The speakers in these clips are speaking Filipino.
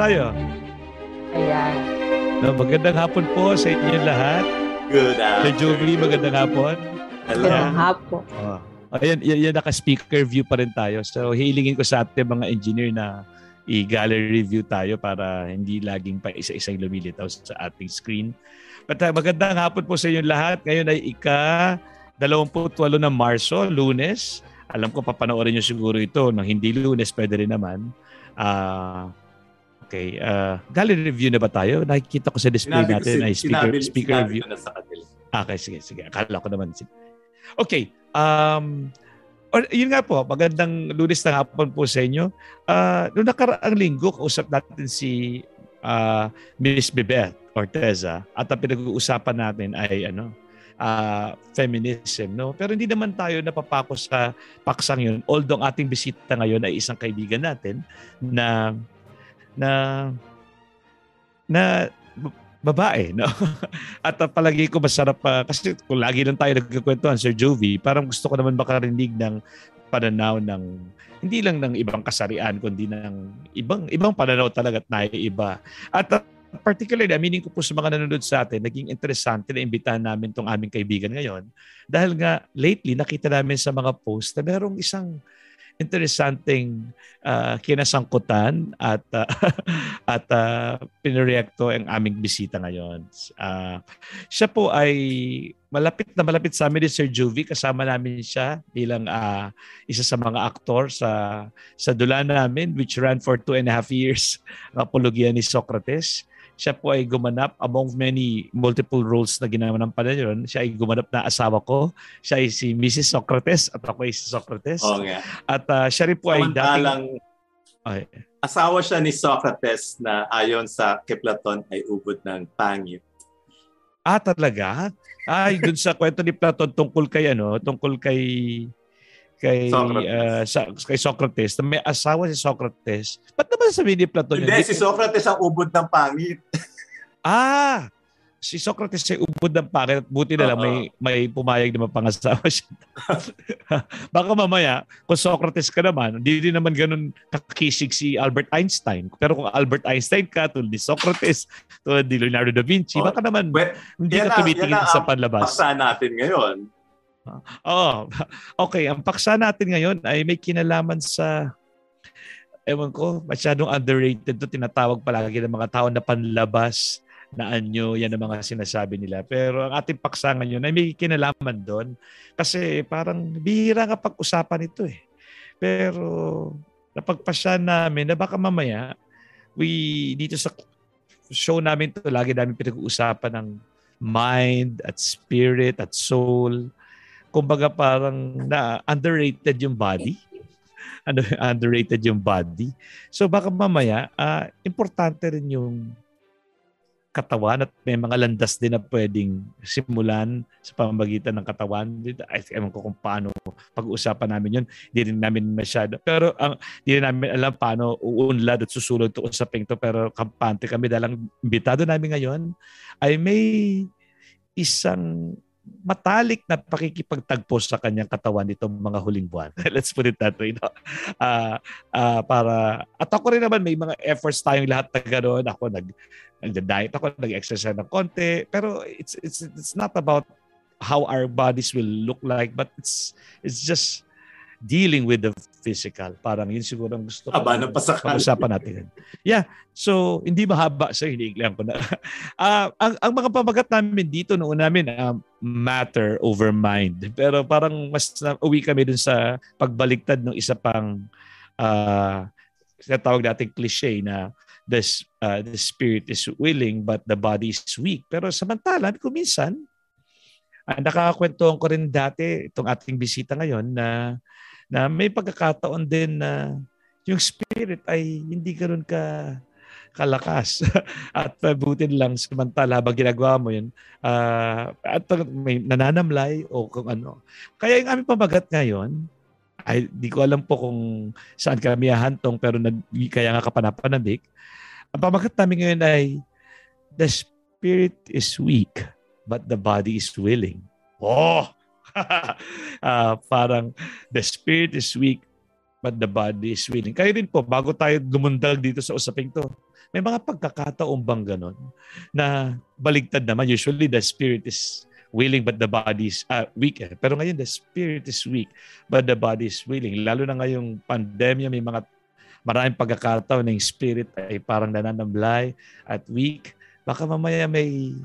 tayo. Ayan. No, magandang hapon po sa inyo lahat. Good Sir afternoon. Joby, magandang hapon. Hello. Magandang hapon. Oh. Ayan, yan, yan naka-speaker view pa rin tayo. So, hilingin ko sa ating mga engineer na i-gallery view tayo para hindi laging pa isa-isang lumilitaw sa ating screen. But uh, magandang hapon po sa inyo lahat. Ngayon ay ika 28 ng Marso, lunes. Alam ko papanoorin nyo siguro ito nang hindi lunes, pwede rin naman. Ah, okay. Uh, gallery review na ba tayo? Nakikita ko sa display Sinabi natin si- ay speaker, sinabi- speaker sinabi review. na sa kanila. Okay, sige, sige. Akala ko naman. Okay. Um, or, yun nga po, magandang lunes na hapon po sa inyo. Uh, noong nakaraang linggo, kausap natin si uh, Miss Bebeth Orteza at ang pinag-uusapan natin ay ano, uh, feminism. No? Pero hindi naman tayo napapako sa paksang yun. Although ang ating bisita ngayon ay isang kaibigan natin na na na babae, no? At uh, palagi ko masarap pa, kasi kung lagi lang tayo nagkakwentuhan, Sir Jovi, parang gusto ko naman makarinig ng pananaw ng, hindi lang ng ibang kasarian, kundi ng ibang ibang pananaw talaga at naiiba. At uh, particularly, aminin ko po sa mga nanonood sa atin, naging interesante na imbitahan namin tong aming kaibigan ngayon. Dahil nga, lately, nakita namin sa mga post na merong isang interesanteng uh, kinasangkutan at uh, at uh, pinireacto ang aming bisita ngayon. Uh, siya po ay malapit na malapit sa amin ni Sir Juvie. Kasama namin siya bilang uh, isa sa mga aktor sa sa dula namin which ran for two and a half years ang apologia ni Socrates siya po ay gumanap among many multiple roles na ginawa ng panahon. Siya ay gumanap na asawa ko. Siya ay si Mrs. Socrates at ako ay si Socrates. Oo nga. At uh, siya rin po ay dating... Okay. asawa siya ni Socrates na ayon sa Platon ay ubod ng pangit. Ah, talaga? Ay, dun sa kwento ni Platon tungkol kay ano, tungkol kay kay Socrates. ah, sa, kay Socrates na may asawa si Socrates. Ba't naman sabihin ni Platon yun? Hindi, Di si Socrates ang ubod ng pangit. Ah! Si Socrates ay ubod ng pangit. Buti na lang Oo. may, may pumayag na mapangasawa siya. Baka mamaya, kung Socrates ka naman, hindi din naman ganun kakisig si Albert Einstein. Pero kung Albert Einstein ka, tulad ni Socrates, tulad ni Leonardo da Vinci, Oo. baka naman Well, hindi yan ka na- tumitingin yan na sa ang panlabas. Paksa natin ngayon. Oo. Okay, ang paksa natin ngayon ay may kinalaman sa ewan ko, masyadong underrated to tinatawag palagi ng mga tao na panlabas na anyo, yan ang mga sinasabi nila. Pero ang ating paksa ngayon ay may kinalaman doon kasi parang bihira nga pag-usapan ito eh. Pero napagpasya namin na baka mamaya we dito sa show namin to lagi namin pinag-uusapan ng mind at spirit at soul kumbaga parang na underrated yung body. Ano, underrated yung body. So baka mamaya, ah, importante rin yung katawan at may mga landas din na pwedeng simulan sa pamamagitan ng katawan. Ay, ewan ko kung paano pag-uusapan namin yun. Hindi rin namin masyado. Pero ang hindi rin namin alam paano uunlad at susulod to usaping to. Pero kampante kami dahil ang imbitado namin ngayon ay may isang matalik na pakikipagtagpo sa kanyang katawan nitong mga huling buwan. Let's put it that way. No? Ah, ah, para, at ako rin naman, may mga efforts tayong lahat na gano'n. Ako nag, nag-diet ako, nag-exercise ng konti. Pero it's, it's, it's not about how our bodies will look like, but it's, it's just dealing with the physical. Parang yun siguro ang gusto ko. Aba, napasakal. Pag-usapan natin. Yeah. So, hindi mahaba. So, hiniiklihan ko na. Ah, ang, ang mga pamagat namin dito noon namin, um, matter over mind. Pero parang mas na, uwi kami dun sa pagbaliktad ng isa pang uh, tawag natin cliche na the, uh, the spirit is willing but the body is weak. Pero samantalan, kung minsan, uh, nakakakwentuhan ko rin dati itong ating bisita ngayon na na may pagkakataon din na yung spirit ay hindi ganoon ka kalakas at mabutin lang samantala habang ginagawa mo yun ah, at may nananamlay o kung ano. Kaya yung aming pamagat ngayon ay di ko alam po kung saan kami hahantong pero nag, kaya nga kapanapanabik. Ang pamagat namin ngayon ay the spirit is weak but the body is willing. Oh! Ah, parang the spirit is weak but the body is willing. Kayo din po, bago tayo lumundag dito sa usaping to, May mga pagkakataon bang ganon na baligtad naman. Usually the spirit is willing but the body is uh, weak. Eh. Pero ngayon the spirit is weak but the body is willing. Lalo na ngayong pandemya, may mga maraming pagkakataon na yung spirit ay parang nananamlay at weak. Baka mamaya may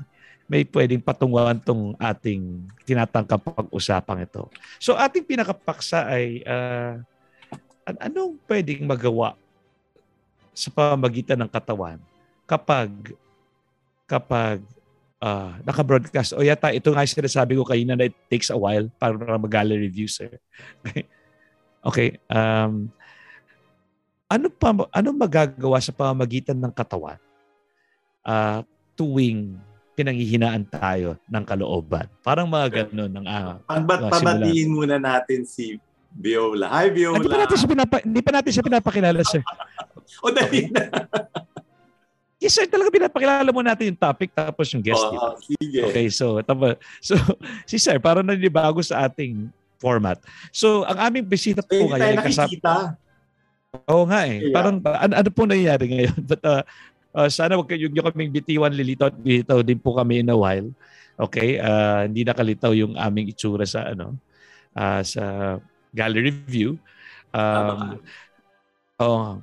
may pwedeng patunguhan tong ating tinatangkap pag-usapang ito. So ating pinakapaksa ay uh, anong pwedeng magawa sa pamamagitan ng katawan kapag kapag uh, naka-broadcast. O yata, ito nga yung sinasabi ko kanina na it takes a while para mag-gallery review, sir. okay. Um, ano pa ano magagawa sa pamamagitan ng katawan uh, tuwing pinanghihinaan tayo ng kalooban. Parang mga ganun ng uh, Pagbat pabatiin muna natin si Viola. Hi, Viola. Hindi pa natin siya, pinapa, hindi pa natin siya pinapakilala, sir. o, dali na. Yes, sir. Talaga pinapakilala mo natin yung topic tapos yung guest. Oh, sige. Okay, so, tama, so si sir, parang nanibago sa ating format. So, ang aming bisita po ngayon. tayo nakikita. Oo nga eh. Yeah. Parang, ano, ano po nangyayari ngayon? But uh, uh, sana wag kayo yung kaming bitiwan lilitaw at bitaw din po kami in a while. Okay? Uh, hindi nakalitaw yung aming itsura sa ano uh, sa gallery view. Um, oh,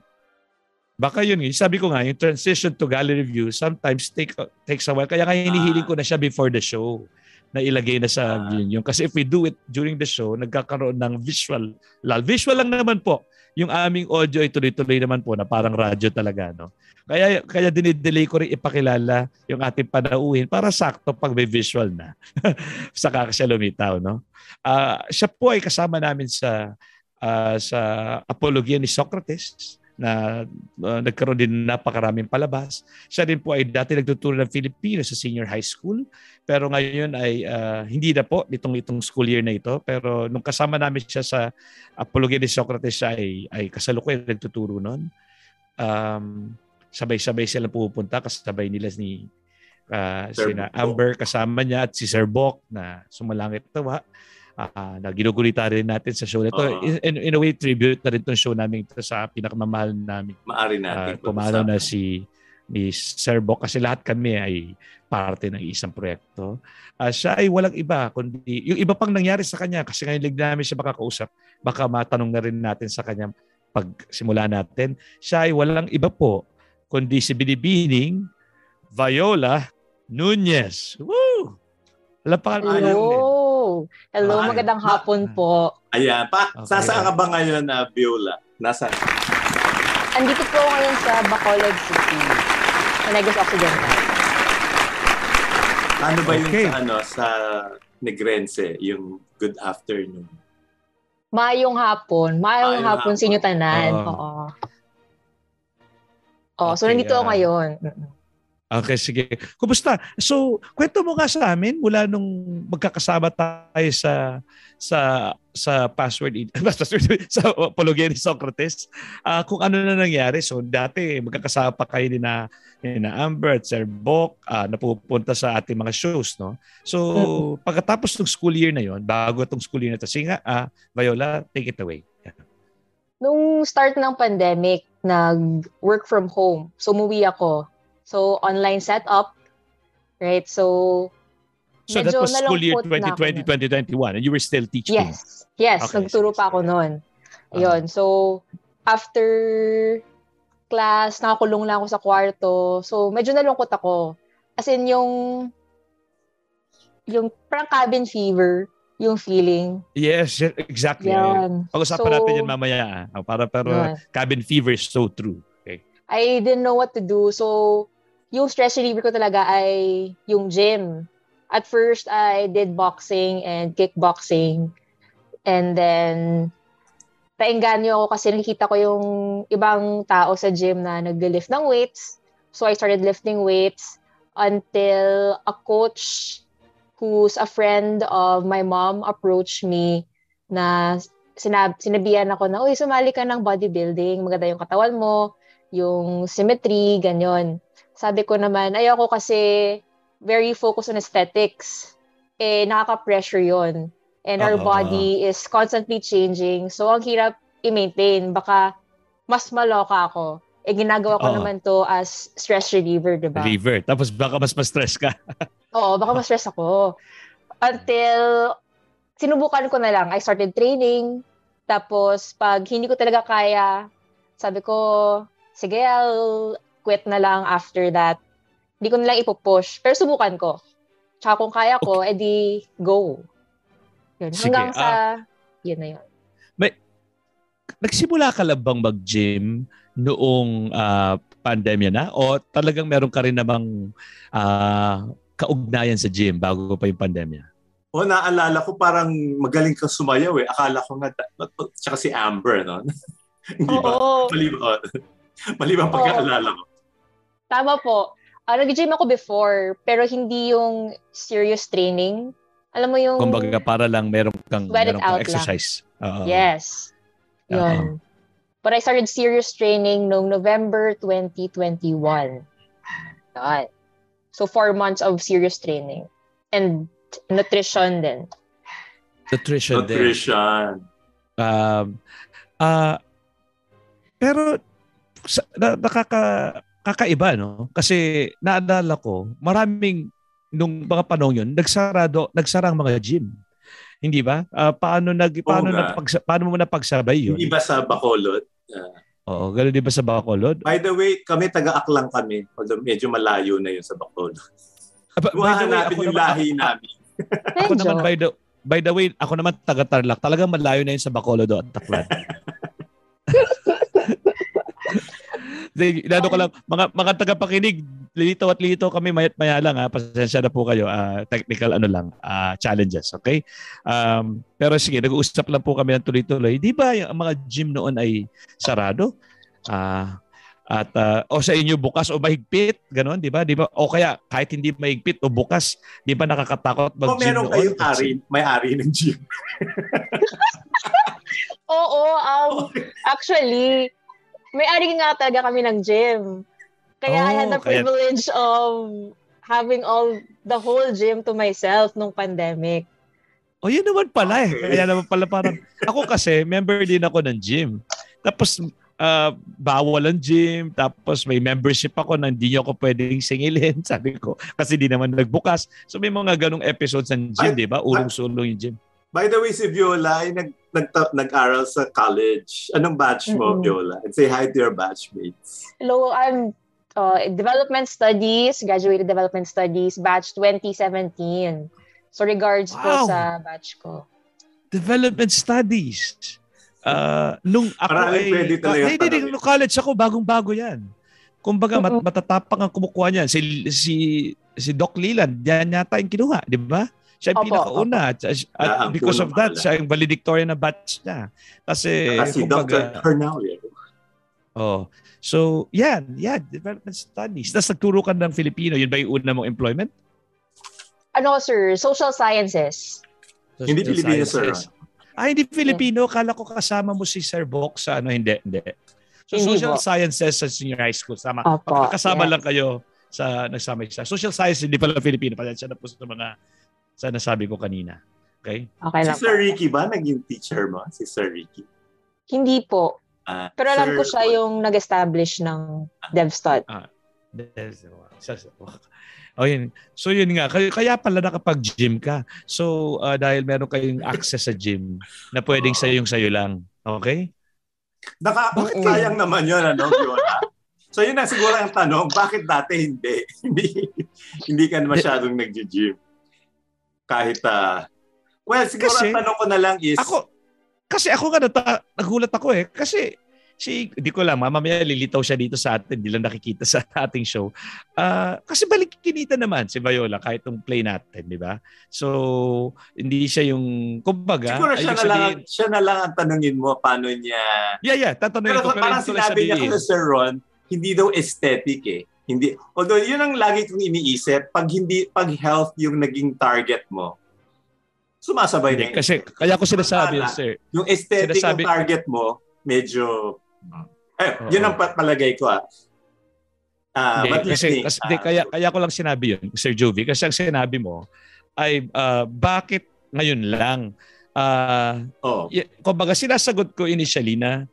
baka yun, sabi ko nga, yung transition to gallery view sometimes take, takes a while. Kaya kaya hinihiling ko na siya before the show na ilagay na sa uh, yun. Kasi if we do it during the show, nagkakaroon ng visual. Lal, visual lang naman po. Yung aming audio ay tuloy-tuloy naman po na parang radyo talaga. No? Kaya, kaya dinidelay ko rin ipakilala yung ating panauhin para sakto pag may visual na. Saka siya lumitaw. No? Uh, siya po ay kasama namin sa uh, sa apologia ni Socrates na uh, nagkaroon din napakaraming palabas. Siya din po ay dati nagtuturo ng Filipino sa senior high school pero ngayon ay uh, hindi na po nitong itong school year na ito pero nung kasama namin siya sa Apologia ni Socrates siya ay, ay kasalukuyan nagtuturo noon. Um, sabay-sabay sila pupunta kasabay nila ni uh, sina Amber kasama niya at si Sir Bok na sumalangit tawa uh, na ginugulita rin natin sa show na ito. Uh-huh. In, in a way, tribute na rin itong show namin ito sa pinakamamahal namin. Maari natin. Uh, na si ni Sir Bok kasi lahat kami ay parte ng isang proyekto. Uh, siya ay walang iba kundi yung iba pang nangyari sa kanya kasi ngayon lig namin siya makakausap. Baka matanong na rin natin sa kanya pag simula natin. Siya ay walang iba po kundi si Binibining Viola Nunez. Woo! Lapakan Hello! Hello, Ay, magandang hapon ma- po. Ayan. Pa, okay. Sasaan ka ba ngayon, uh, Viola? Nasa? Andito po ngayon sa Bacolod City. Sa Negros Occidental. Ano ba yung okay. sa, ano, sa Negrense, yung good afternoon? Mayong hapon. Mayong, Mayong hapon, hapon. sa inyo tanan. Uh, Oo. Oh, okay, so nandito uh, ako ngayon. Okay, sige. Kumusta? So, kwento mo nga sa amin mula nung magkakasama tayo sa sa sa password password sa apologia ni Socrates. Uh, kung ano na nangyari. So, dati magkakasama pa kayo ni na, ni na Amber at Sir Bok uh, na pupunta sa ating mga shows, no? So, mm-hmm. pagkatapos ng school year na yon, bago itong school year na ito, sige nga, uh, Viola, take it away. Yeah. Nung start ng pandemic, nag-work from home. So, umuwi ako So, online setup, right? So, So that was school year 2020, 2021 and you were still teaching? Yes. Yes, okay, nagturo pa ako noon. Uh-huh. Ayun. So, after class, nakakulong lang ako sa kwarto. So, medyo nalungkot ako. As in, yung yung parang cabin fever, yung feeling. Yes, exactly. Yan. Pag-usapan so, natin yan mamaya. Ah. Para, pero yan. cabin fever is so true. Okay. I didn't know what to do. So, yung stress reliever ko talaga ay yung gym. At first, I did boxing and kickboxing. And then, nainganyo ako kasi nakikita ko yung ibang tao sa gym na nag-lift ng weights. So, I started lifting weights until a coach who's a friend of my mom approached me na sinab sinabihan ako na, uy, sumali ka ng bodybuilding, maganda yung katawan mo, yung symmetry, ganyan. Sabi ko naman, ayoko kasi very focused on aesthetics. Eh, nakaka-pressure yon And our uh-huh. body is constantly changing. So, ang hirap i-maintain. Baka mas maloka ako. Eh, ginagawa ko Oo. naman to as stress reliever, di ba? Reliever. Tapos baka mas ma-stress ka. Oo, baka ma-stress ako. Until, sinubukan ko na lang. I started training. Tapos, pag hindi ko talaga kaya, sabi ko, sige, I'll quit na lang after that. Hindi ko na lang ipupush. Pero subukan ko. Tsaka kung kaya ko, edi go. Yun. Sige, Hanggang sa, ah. yun na yun. Nagsimula ka lang bang mag-gym noong ah, pandemya na? O talagang meron ka rin namang ah, kaugnayan sa gym bago pa yung pandemya? O naalala ko parang magaling kang sumayaw eh. Akala ko nga, tsaka si Amber, no? Hindi ba? Oo. Maliban, maliban pagkaalala ko. Tama po. Uh, nag-gym ako before, pero hindi yung serious training. Alam mo yung... Kumbaga para lang meron kang, meron kang out lang. exercise. Oo. Yes. Yun. But I started serious training noong November 2021. Yun. So, four months of serious training. And nutrition din. Nutrition, din. Nutrition. Um, ah, pero sa, na, nakaka kakaiba no kasi naalala ko maraming nung mga panahon yun nagsarado nagsara ang mga gym hindi ba Ah, paano nag paano nga. na paano mo napagsabay yun Hindi ba sa Bacolod? oo ganoon di ba sa Bacolod By the way, kami taga-aklang kami. Although medyo malayo na yun sa Bacolod. Ah, hahanapin ako yung naman, lahi namin. ako naman by the by the way ako naman taga Tarlac talagang malayo na yun sa Bacolod at Tacloban Inano ko lang, mga, mga tagapakinig, lilito at lilito kami, mayat maya lang ha, pasensya na po kayo, ah, technical ano lang, ah, challenges, okay? Um, pero sige, nag-uusap lang po kami ng tuloy-tuloy. Di ba yung mga gym noon ay sarado? Ah, at ah, o sa inyo bukas o mahigpit, ganon, di ba? Di ba? O kaya kahit hindi mahigpit o bukas, di ba nakakatakot mag-gym meron noon? kayong ari, may ari ng gym. Oo, um, actually, may ari nga talaga kami ng gym. Kaya I had the Oh, kaya- privilege of having all the whole gym to myself nung pandemic. O yun naman pala eh. Okay. Kaya naman pala parang, ako kasi, member din ako ng gym. Tapos, ah, bawal ang gym. Tapos may membership ako na hindi niyo ako pwedeng singilin. Sabi ko, kasi di naman nagbukas. So may mga ganong episodes ng gym, di ba? Ulong-sulong yung gym. By the way, si Viola ay nag, nag, nag-aral sa college. Anong batch mo, Mm-mm. Viola? And say hi to your batchmates. Hello, I'm uh, Development Studies, Graduated Development Studies, batch 2017. So regards po Wow. sa batch ko. Development studies. Ah, nung ako Marami ay... pwede talaga Hindi, hindi, tanongin. nung college ako, bagong-bago yan. Kumbaga, mat- matatapang ang kumukuha niyan. Si, si, si Doc Leland, yan yata yung kinuha, di ba? Siya yung Opo, pinakauna. At, at Yeah, ang because of that, siya yung valedictorian na batch niya. Kasi, Saka si Dr. kumbaga, Hernalio. oh. So, yan, yan, development studies. Tapos nagturo ka ng Filipino, yun ba yung una mong employment? Ano, sir? Social Sciences. Hindi Social Filipino, sir. sciences. Ah, hindi Filipino. Kala ko kasama mo si Sir Box sa ano. Hindi, hindi. So, Hindi social po. sciences sa senior high school. Sama. Opo, Magkakasama yes. lang kayo sa nagsama isa. Social science, hindi pala Filipino. Pasensya na po sa mga sa nasabi ko kanina. Okay? Okay Si lang Sir. Ricky ba naging teacher mo? Si Sir Ricky. Hindi po. Ah, Pero alam Sir- ko siya yung nag-establish ng DevStud. There's- Oh, yun. So yun nga, kaya, kaya pala nakapag-gym ka. So ah, dahil meron kayong access sa gym na pwedeng sayong sayo lang. Okay? Naka, Bakit sayang naman yun, ano, Viola? So yun na siguro ang tanong, bakit dati hindi? hindi, hindi ka masyadong nag-gym? Kahit, ah, well, siguro Kasi- ang tanong ko na lang is, Ako, kasi ako nga nata, nagulat ako eh. Kasi si, di ko lang, mamaya lilitaw siya dito sa atin, di lang nakikita sa ating show. Ah, kasi balik kinita naman si Viola kahit yung play natin, di ba? So, hindi siya yung, kumbaga, siguro siya na, lang, siya na lang ang tanungin mo paano niya. Yeah, yeah, tatanungin Pero ko. Pero parang hindi ko sinabi niya kay Sir Ron, hindi daw aesthetic eh. Hindi, although yun ang lagi kong iniisip, pag hindi, pag health yung naging target mo, sumasabay Hindi, na yun. kasi kaya ko sinasabi, Tama. sir. Yung aesthetic Sinasabi- ng target mo, medyo... Eh, Oo. yun ang pa- palagay ko ah. Ah, Hindi, kasi, think, kasi hindi, ah, kaya, kaya ko lang sinabi yun, Sir Jovi, kasi ang sinabi mo ay ah, bakit ngayon lang Ah, oh, y- kumbaga sinasagot ko initially na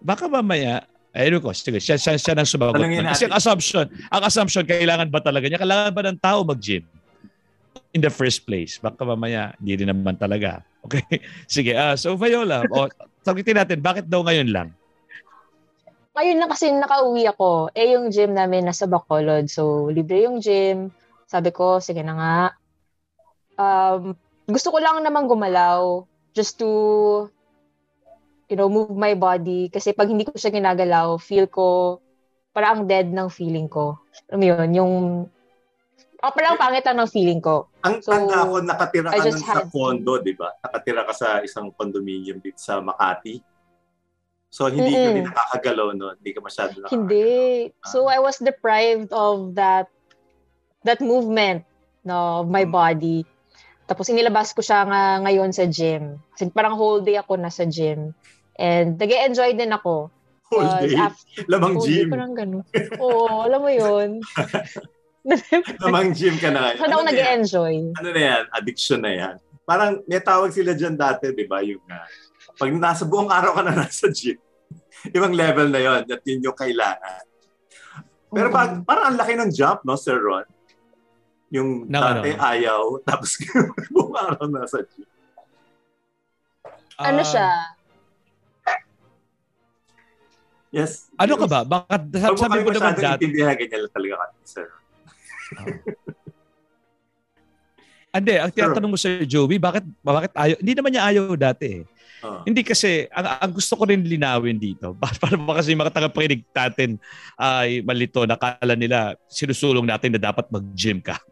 baka mamaya Ayun ko, sige, siya, siya, siya nang sumagot. Kasi ang assumption, ang assumption, kailangan ba talaga niya? Kailangan ba ng tao mag-gym? In the first place. Baka mamaya, hindi rin naman talaga. Okay? Sige, ah so Viola, o, sagutin natin, bakit daw ngayon lang? Ngayon lang kasi nakauwi ako. Eh, yung gym namin nasa Bacolod. So, libre yung gym. Sabi ko, sige na nga. Um, gusto ko lang naman gumalaw just to, you know, move my body. Kasi pag hindi ko siya ginagalaw, feel ko parang dead ng feeling ko. Alam mo yun, yung Oh, parang pangit lang ng feeling ko. Ang So, tanda ko, nakatira ka nun sa had condo, di ba? Nakatira ka sa isang condominium dito sa Makati. So, hindi ka Mm-mm. din nakakagalaw nun. Hindi ka masyado nakakagalaw. Hindi. So I was deprived of that that movement no of my Mm. body. Tapos inilabas ko siya nga ngayon sa gym. Kasi parang whole day ako nasa gym. And nag enjoy din ako. Whole Cause day. after- Lamang whole day, gym. Parang ganun. Oo, alam mo yun. Lamang gym ka na. Saan ako Ano yan? nag-enjoy? Ano na yan? Addiction na yan. Parang may tawag sila dyan dati, di ba? Yung, ah, pag nasa buong araw ka na nasa gym, ibang level na yon at yun yung kailangan. Pero pag, parang ang laki ng jump, no, Sir Ron? Yung Ng dati ano? ayaw, tapos buong araw nasa gym. Ano Ah, siya? Yes. Ano ka ba? Bakit sabi kami mo naman dati? intindihan, ganyan lang talaga kami, Sir. Hindi, ang tinatanong mo sa Joey, bakit bakit ayaw? Hindi naman niya ayaw dati eh. Oh. Hindi kasi, ang, ang gusto ko rin linawin dito, para, para ba kasi mga tagapakinig natin ay malito, nakala nila sinusulong natin na dapat mag-gym ka.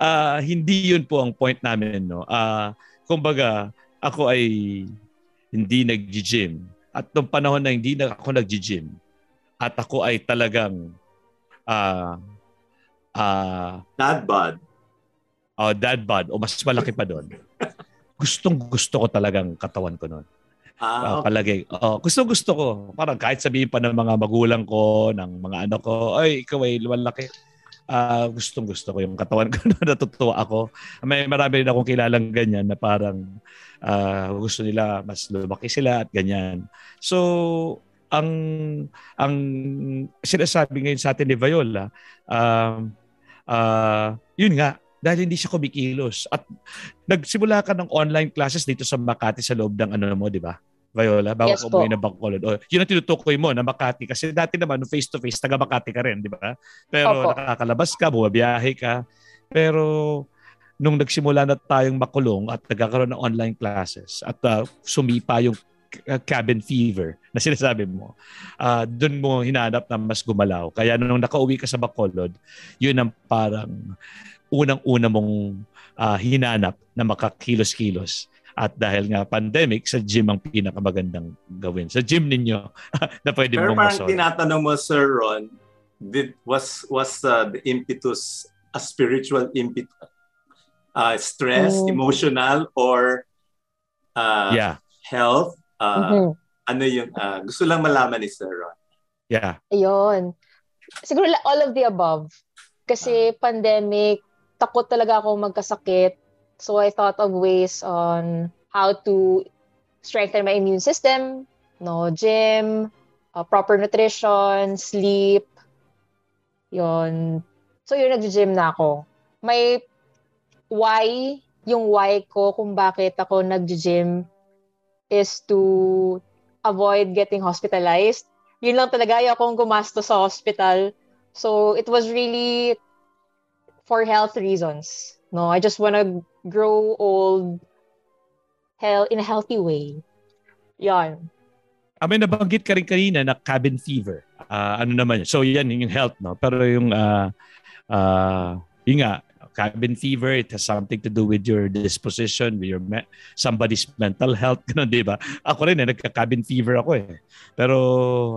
Ah, hindi yun po ang point namin. No? Ah, kumbaga, ako ay hindi nag-gym. At nung panahon na hindi na ako nag-gym, at ako ay talagang ah ah Not bad. oh, dad bod o mas malaki pa doon. Gustong gusto ko talagang katawan ko noon. Ah, Uh, palagay. Oh, gusto gusto ko. Parang kahit sabihin pa ng mga magulang ko, ng mga anak ko, ay ikaw ay lumalaki. Ah, gustong gusto ko yung katawan ko na natutuwa ako. May marami rin akong kilalang ganyan na parang ah, gusto nila mas lumaki sila at ganyan. So, ang ang sinasabi ngayon sa atin ni Viola, um, ah, yun nga, dahil hindi siya kumikilos. At nagsimula ka ng online classes dito sa Makati sa loob ng ano mo, di ba? Viola, bago Yes umuwi ng Bacolod. O, yun ang tinutukoy mo na Makati. Kasi dati naman, nung face-to-face, taga Makati ka rin, di ba? Pero Opo. nakakalabas ka, bumabiyahe ka. Pero nung nagsimula na tayong makulong at nagkakaroon ng online classes at ah, sumipa yung k- cabin fever na sinasabi mo, ah doon mo hinanap na mas gumalaw. Kaya nung nakauwi ka sa Bacolod, yun ang parang unang-una mong ah, hinanap na makakilos-kilos. At dahil nga pandemic, sa gym ang pinakamagandang gawin. Sa gym ninyo na pwede Pero mong parang masol. tinatanong mo, Sir Ron, did, was was uh, the impetus a spiritual impetus? Uh, stress, Oh. emotional, or uh, Yeah, health? Uh, Mhm. Ano yung, uh, gusto lang malaman ni Sir Ron. yeah. Ayun. Siguro all of the above. Kasi pandemic, takot talaga ako magkasakit. So I thought of ways on how to strengthen my immune system, no gym, uh, proper nutrition, sleep. Yon. So yun nag-gym na ako. May why, yung why ko kung bakit ako nag-gym is to avoid getting hospitalized yun lang talaga, ayaw akong gumasto sa hospital. So, it was really for health reasons. No, I just wanna grow old hell in a healthy way. Yan. Ah, may nabanggit ka rin kanina na cabin fever. Ah, ano naman yun? So yan yung health, no? Pero yung, ah, ah, yun nga, cabin fever, it has something to do with your disposition, with your me- somebody's mental health, ganun, di ba? Ako rin, eh, nagka-cabin fever ako eh. Pero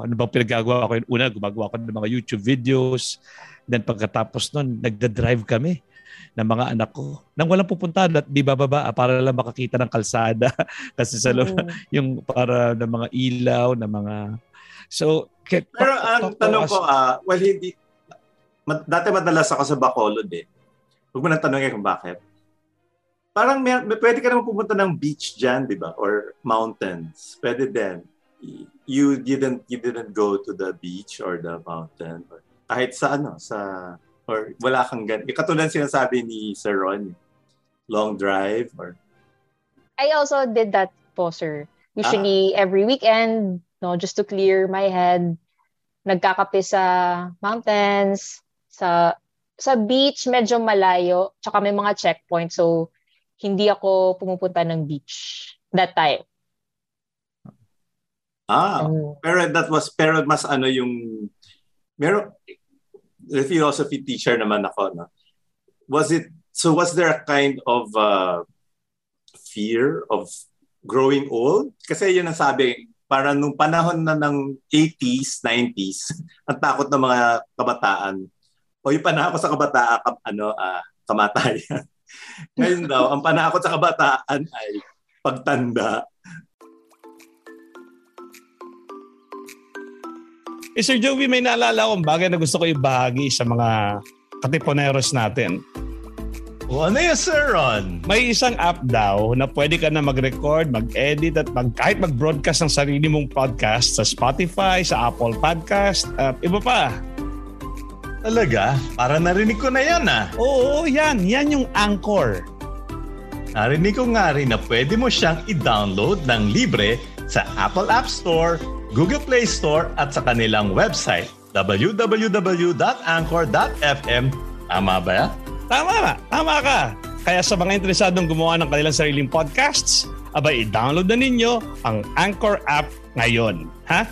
ano bang pinagagawa ko yun? Una, gumagawa ko ng mga YouTube videos. Then pagkatapos nun, nagda-drive kami ng mga anak ko. Nang walang pupuntahan at di bababa ah, para lang makakita ng kalsada. Kasi sa loob, Mm. yung para ng mga ilaw, ng mga... So, ke- Pero ang tanong ko, ah, well, hindi, dati madalas ako sa Bacolod eh. Huwag mo nang tanongin kung bakit. Parang may, may, pwede ka naman pumunta ng beach dyan, di ba? Or mountains. Pwede din. you didn't you didn't go to the beach or the mountain or kahit sa ano sa or wala kang gan katulad sinasabi ni Sir Ron long drive or I also did that po sir usually ah. every weekend no just to clear my head nagkakape sa mountains sa sa beach medyo malayo tsaka may mga checkpoint so hindi ako pumupunta ng beach that time Ah, oh. pero that was pero mas ano yung meron the philosophy teacher naman ako no. Was it so was there a kind of uh, fear of growing old? Kasi yun ang sabi, para nung panahon na ng 80s, 90s, ang takot ng mga kabataan. O yung panahon sa kabataan, ano, uh, kamatayan. Ngayon daw, ang panahon sa kabataan ay pagtanda. Eh, Sir Joey, may naalala akong bagay na gusto ko ibahagi sa mga katiponeros natin. O ano yun, Sir Ron? May isang app daw na pwede ka na mag-record, mag-edit at mag, kahit mag-broadcast ng sarili mong podcast sa Spotify, sa Apple Podcast, at iba pa. Talaga? Para narinig ko na yan ah. Oo, yan. Yan yung Anchor. Narinig ko nga rin na pwede mo siyang i-download ng libre sa Apple App Store Google Play Store at sa kanilang website www.anchor.fm. Tama ba yan? Tama ka. Tama ka. Kaya sa mga interesadong gumawa ng kanilang sariling podcasts, abay i-download na ninyo ang Anchor app ngayon. Ha?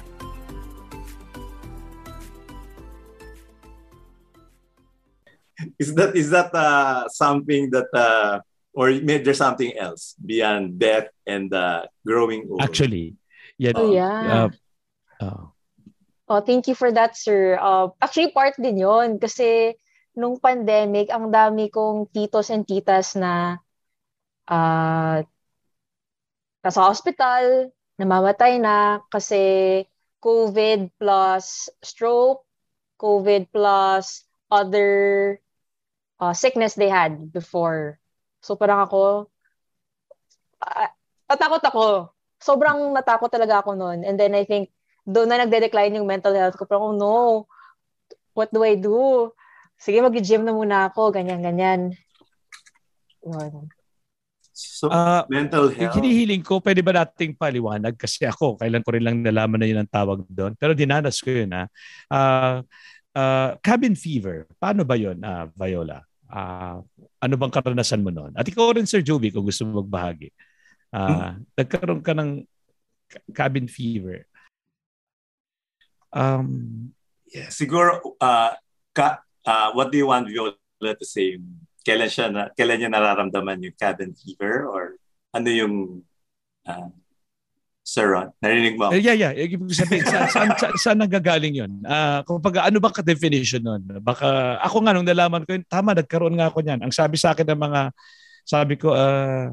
Is that is that uh, something that uh, or maybe there's something else beyond death and uh, growing old? Actually, yeah, oh, yeah. Uh, Oh. oh, thank you for that, sir. Uh, actually, part din yon kasi nung pandemic, ang dami kong titos and titas na uh, nasa hospital, namamatay na kasi COVID plus stroke, COVID plus other uh, sickness they had before. So parang ako, uh, natakot ako. Sobrang natakot talaga ako noon. And then I think doon na nagde-decline yung mental health ko. Pero, oh no, what do I do? Sige, mag-gym na muna ako, ganyan-ganyan. So, uh, mental health? Yung hinihiling ko, pwede ba nating paliwanag? Kasi ako, kailan ko rin lang nalaman na yun ang tawag doon. Pero dinanas ko yun, ha? Uh, uh, cabin fever, paano ba yun, uh, Viola? Uh, ano bang karanasan mo noon? At ikaw rin, Sir Joby, kung gusto mo magbahagi. Uh, hmm? Nagkaroon ka ng cabin fever. Um, yeah, siguro, uh, ka, uh, what do you want Viola to say? Kailan, siya na, kailan niya nararamdaman yung cabin fever or ano yung uh, Sir Ron, narinig mo? Yeah, yeah. Ibig sabihin, saan, saan, saan, saan nagagaling yun? Uh, kapag, ano ba ka-definition nun? Baka, ako nga nung nalaman ko tama, nagkaroon nga ako niyan. Ang sabi sa akin ng mga, sabi ko, uh,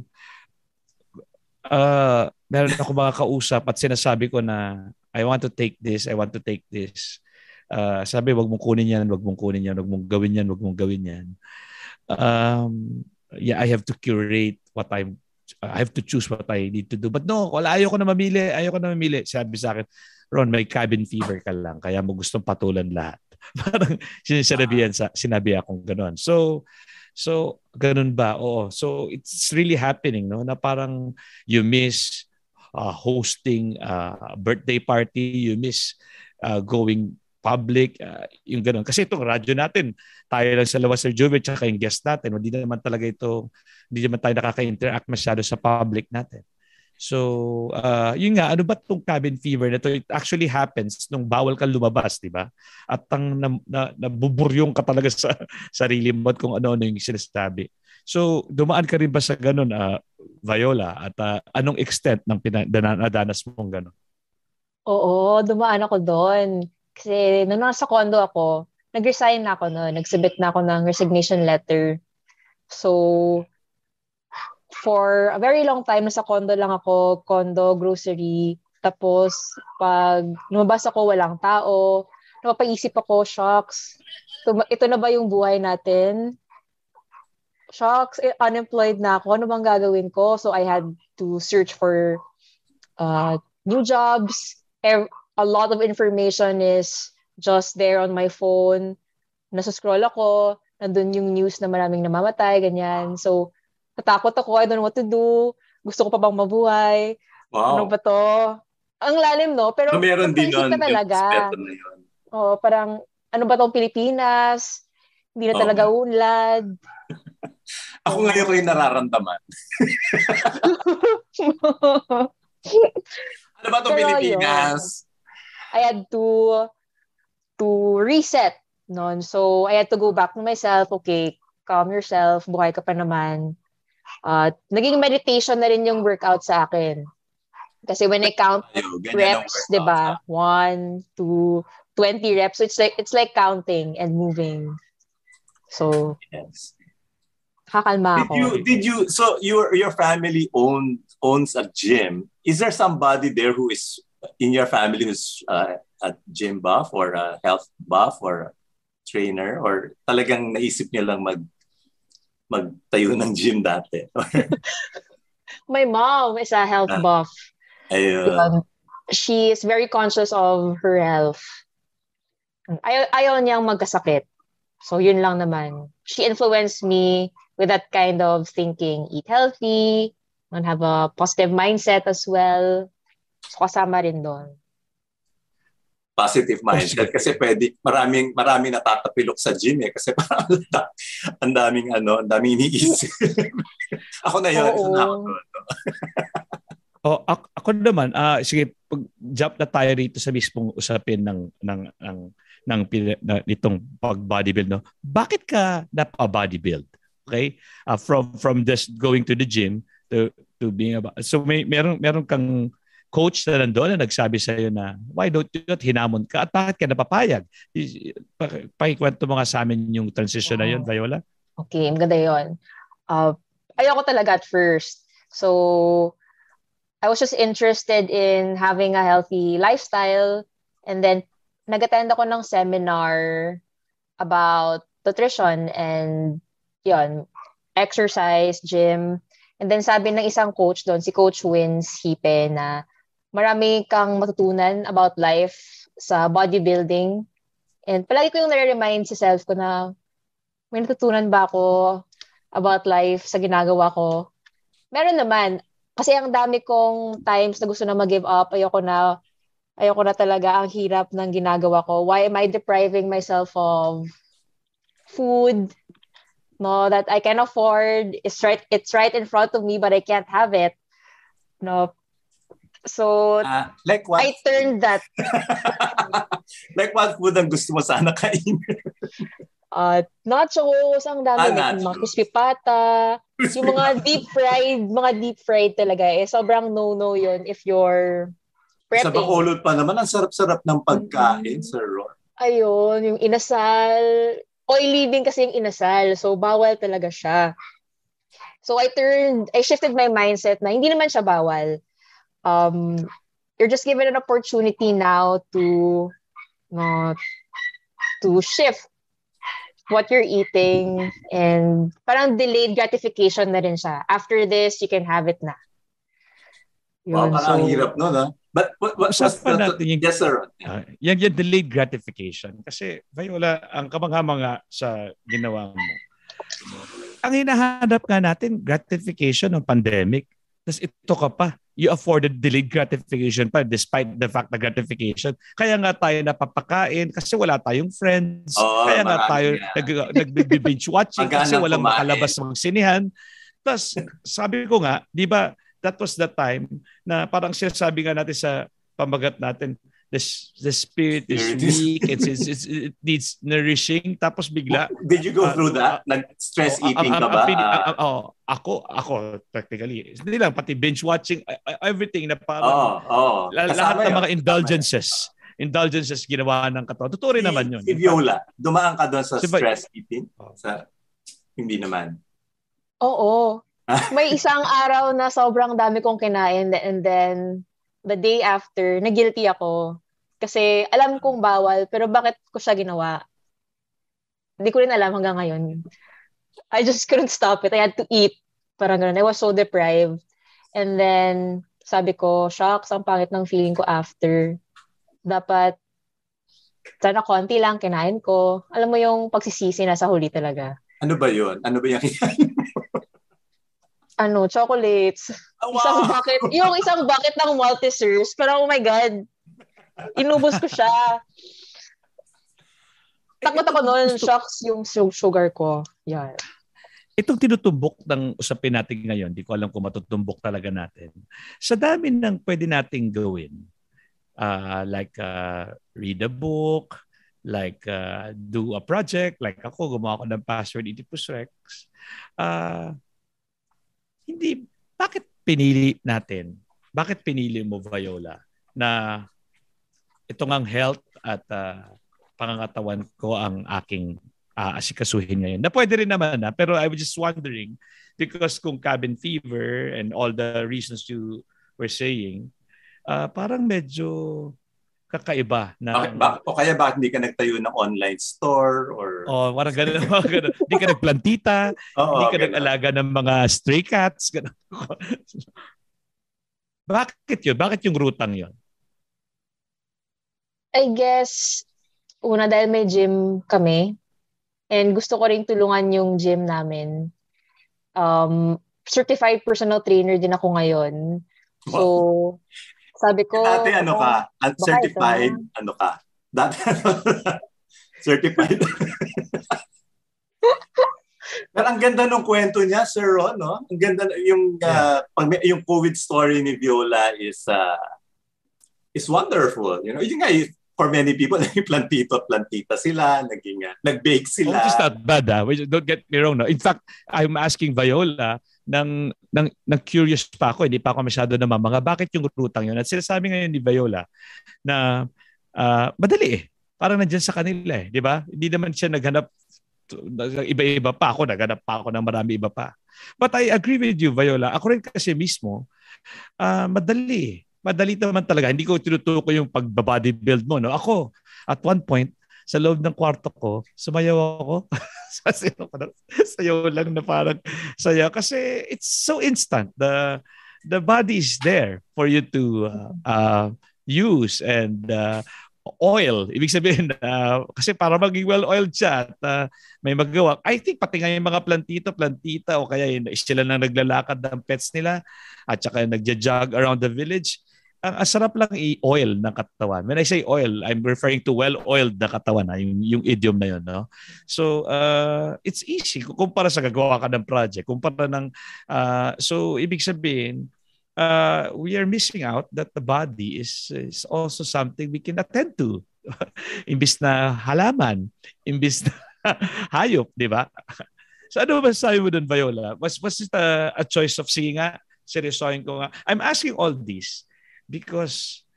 uh, meron ako mga kausap at sinasabi ko na I want to take this, I want to take this. Uh, sabi, wag mong kunin yan, wag mong kunin yan, wag mong gawin yan, wag mong gawin yan. Um, yeah, I have to curate what I'm, I have to choose what I need to do. But no, wala, ayoko na mamili, ayoko na mamili. Sabi sa akin, Ron, may cabin fever ka lang, kaya mo gustong patulan lahat. Parang sinabihan sa, sinabi akong gano'n. So, so, ganun ba? Oo. So, it's really happening, no? Na parang you miss uh, hosting uh, birthday party, you miss uh, going public, uh, yung ganun. Kasi itong radyo natin, tayo lang sa Lawas Sir Juve, tsaka yung guest natin, hindi naman talaga ito, hindi naman tayo nakaka-interact masyado sa public natin. So, uh, yun nga, ano ba itong cabin fever na to? It actually happens nung bawal ka lumabas, di ba? At ang na, na, nabuburyong ka talaga sa sarili mo at kung ano-ano yung sinasabi. So, dumaan ka rin ba sa ganun, uh, Viola? At uh, anong extent ng pinadanas mong ganun? Oo, dumaan ako doon. Kasi nung nasa condo ako, nag-resign na ako noon. Nagsubmit na ako ng resignation letter. So, for a very long time, nasa condo lang ako, condo, grocery. Tapos, pag lumabas ako, walang tao. Napapaisip ako, shocks. Ito na ba yung buhay natin? Shocks, eh, unemployed na ako. Ano bang gagawin ko? So I had to search for uh, new jobs. a lot of information is just there on my phone. Nasa scroll ako, nandun yung news na maraming namamatay, ganyan. So, natakot ako, I don't know what to do. Gusto ko pa bang mabuhay? Wow. Ano ba to? Ang lalim, no? Pero so, meron din nun, talaga. Oh, parang, ano ba tong Pilipinas? Hindi na oh. talaga unlad. Ako ngayon ko yung nararamdaman. ano ba tong Pilipinas? Yun, I had to to reset noon. So, I had to go back to myself. Okay, calm yourself. Buhay ka pa naman. Uh, naging meditation na rin yung workout sa akin. Kasi when I count Ayaw, reps, di ba? One, two, 20 reps. So it's like, it's like counting and moving. So, yes. Kakalma ako. Did you, did you, so your, your family own, owns a gym. Is there somebody there who is in your family who's uh, a gym buff or a health buff or a trainer or talagang naisip niya lang mag magtayo ng gym dati? My mom is a health ah. buff. Ayun. Um, she is very conscious of her health. Ayaw, ayaw niyang magkasakit. So, yun lang naman. She influenced me with that kind of thinking. Eat healthy, and have a positive mindset as well. So, kasama rin doon. Positive mindset. Kasi pwede, maraming, maraming natatapilok sa gym eh. Kasi parang ang daming, ano, ang daming iniisip. ako na yun. Oo. Na ako oh, ako, ako naman, uh, sige, pag jump na tayo rito sa mismong usapin ng ng ng ng, ng itong pag bodybuild no bakit ka napa bodybuild okay? Uh, from from just going to the gym to to being a so may meron meron kang coach na nandoon na nagsabi sa iyo na why don't you not hinamon ka? At bakit ka napapayag? Pakikwento mo nga sa amin yung transition na yun Viola. Okay maganda yun. Uh, ayoko talaga at first. So I was just interested in having a healthy lifestyle and then nag-attend ako ng seminar about nutrition and yon exercise, gym. And then sabi ng isang coach doon, si Coach Wins Hipe na marami kang matutunan about life sa bodybuilding. And palagi ko yung nare-remind si self ko na may natutunan ba ako about life sa ginagawa ko. Meron naman. Kasi ang dami kong times na gusto na mag-give up, ayoko na ayoko na talaga ang hirap ng ginagawa ko. Why am I depriving myself of food no that I can afford? It's right it's right in front of me but I can't have it. No. So uh, like what? I turned that. like what food ang gusto mo sana kainin? uh, nachos, ang dami. Ah, like, mga crispy pata. Yung mga deep fried, mga deep fried talaga eh. Sobrang no-no yun if you're prepping. Sa Bacolod pa naman, ang sarap-sarap ng pagkain, mm-hmm. Sir Ron. Ayun, yung inasal. Oily din kasi yung inasal. So, bawal talaga siya. So, I turned, I shifted my mindset na hindi naman siya bawal. Um, you're just given an opportunity now to no, to shift what you're eating and parang delayed gratification na rin siya. After this, you can have it na. Yun, wow, parang so, hirap no, no? But what, what, what's the, natin yung, yes, sir. Uh, yan yung delayed gratification. Kasi, Viola, ang kamangha-manga sa ginawa mo, ang hinahanap nga natin, gratification ng pandemic. Tapos ito ka pa, you afforded delayed gratification pa despite the fact na gratification. Kaya nga tayo napapakain kasi wala tayong friends. Oo, Kaya nga tayo nag, nag-binge watching kasi walang kumain. makalabas ng sinihan. Tapos sabi ko nga, di ba, that was the time na parang sinasabi nga natin sa pamagat natin, the, the spirit is weak, it's, it's, it's, it needs nourishing, tapos bigla. Did you go uh, through that? Uh, Nag-stress uh, eating uh, ka ba? Uh, uh, ako, ako, practically, hindi lang, pati binge watching, everything na parang, oh, oh. lahat ng mga indulgences indulgences ginawa ng katawan. Totoo rin si, naman yun. Si Viola, dumaan ka doon sa si stress eating? Oh. Sa, hindi naman. Oo. May isang araw na sobrang dami kong kinain and then the day after, na-guilty ako. Kasi alam kong bawal, pero bakit ko siya ginawa? Hindi ko rin alam hanggang ngayon. I just couldn't stop it. I had to eat. Parang ganun. I was so deprived. And then, sabi ko, shocks, ang pangit ng feeling ko after. dapat sana konti lang kinain ko. Alam mo yung pagsisisi na sa huli talaga. Ano ba yun? Ano ba yung ano, chocolates. Oh, wow. Isang bucket. Yung isang bucket ng Maltesers. Pero oh my God. Inubos ko siya. Takot ako noon. Shocks yung sugar ko. Yan. Itong tinutumbok ng usapin natin ngayon, di ko alam kung matutumbok talaga natin. Sa dami ng pwede nating gawin, uh, like uh, read a book, like uh, do a project, like ako, gumawa ko ng password Oedipus Rex. Uh, hindi, bakit pinili natin? Bakit pinili mo, Viola, na ito ngang health at uh, pangangatawan ko ang aking uh, asikasuhin ngayon. Na pwede rin naman na, pero I was just wondering because kung cabin fever and all the reasons you were saying, uh, parang medyo kakaiba. Na, bakit ba? O kaya bakit hindi ka nagtayo ng online store? Or... Oh, parang ganun. ganun. hindi ka nagplantita, oh, hindi ka ganun. nag-alaga ng mga stray cats. Ganun. bakit yun? Bakit yung rutang yun? I guess, una dahil may gym kami, And gusto ko rin tulungan yung gym namin. Um, certified personal trainer din ako ngayon. So, sabi ko... Dati ano ka? Uncertified, ano ka? Dati ano? certified. Pero ang ganda ng kwento niya, Sir Ron, no? Ang ganda yung uh, pag, yung COVID story ni Viola is uh, is wonderful. You know, yun nga, for many people, naging plantito at plantita sila, naging, uh, nag-bake sila. Oh, it's not bad, ah. Don't get me wrong. No? In fact, I'm asking Viola, nang, nang, nang curious pa ako, hindi pa ako masyado na mga bakit yung rutang yun? At sinasabi ngayon ni Viola na uh, madali eh. Parang nandiyan sa kanila eh, di ba? Hindi naman siya naghanap iba-iba pa ako, naghanap pa ako ng marami iba pa. But I agree with you, Viola. Ako rin kasi mismo, uh, madali madali naman talaga. Hindi ko tinutukoy yung pag-bodybuild mo. No? Ako, at one point, sa loob ng kwarto ko, sumayaw ako. sayaw, sayaw lang na parang saya. Kasi it's so instant. The the body is there for you to uh, uh, use and uh, oil. Ibig sabihin, uh, kasi para maging well-oiled siya at uh, may magawa. I think pati nga yung mga plantito, plantita o kaya yun, sila na naglalakad ng pets nila at saka nagja-jog around the village ang asarap lang i-oil ng katawan. When I say oil, I'm referring to well-oiled na katawan, na, yung, yung idiom na yun. No? So, uh, it's easy kumpara sa gagawa ka ng project. Kumpara ng, uh, so ibig sabihin, uh, we are missing out that the body is, is also something we can attend to. imbis na halaman, imbis na hayop, di ba? So ano ba sabi mo doon, Viola? Was, was it a, a choice of, sige nga, seryosohin ko nga. I'm asking all this Because,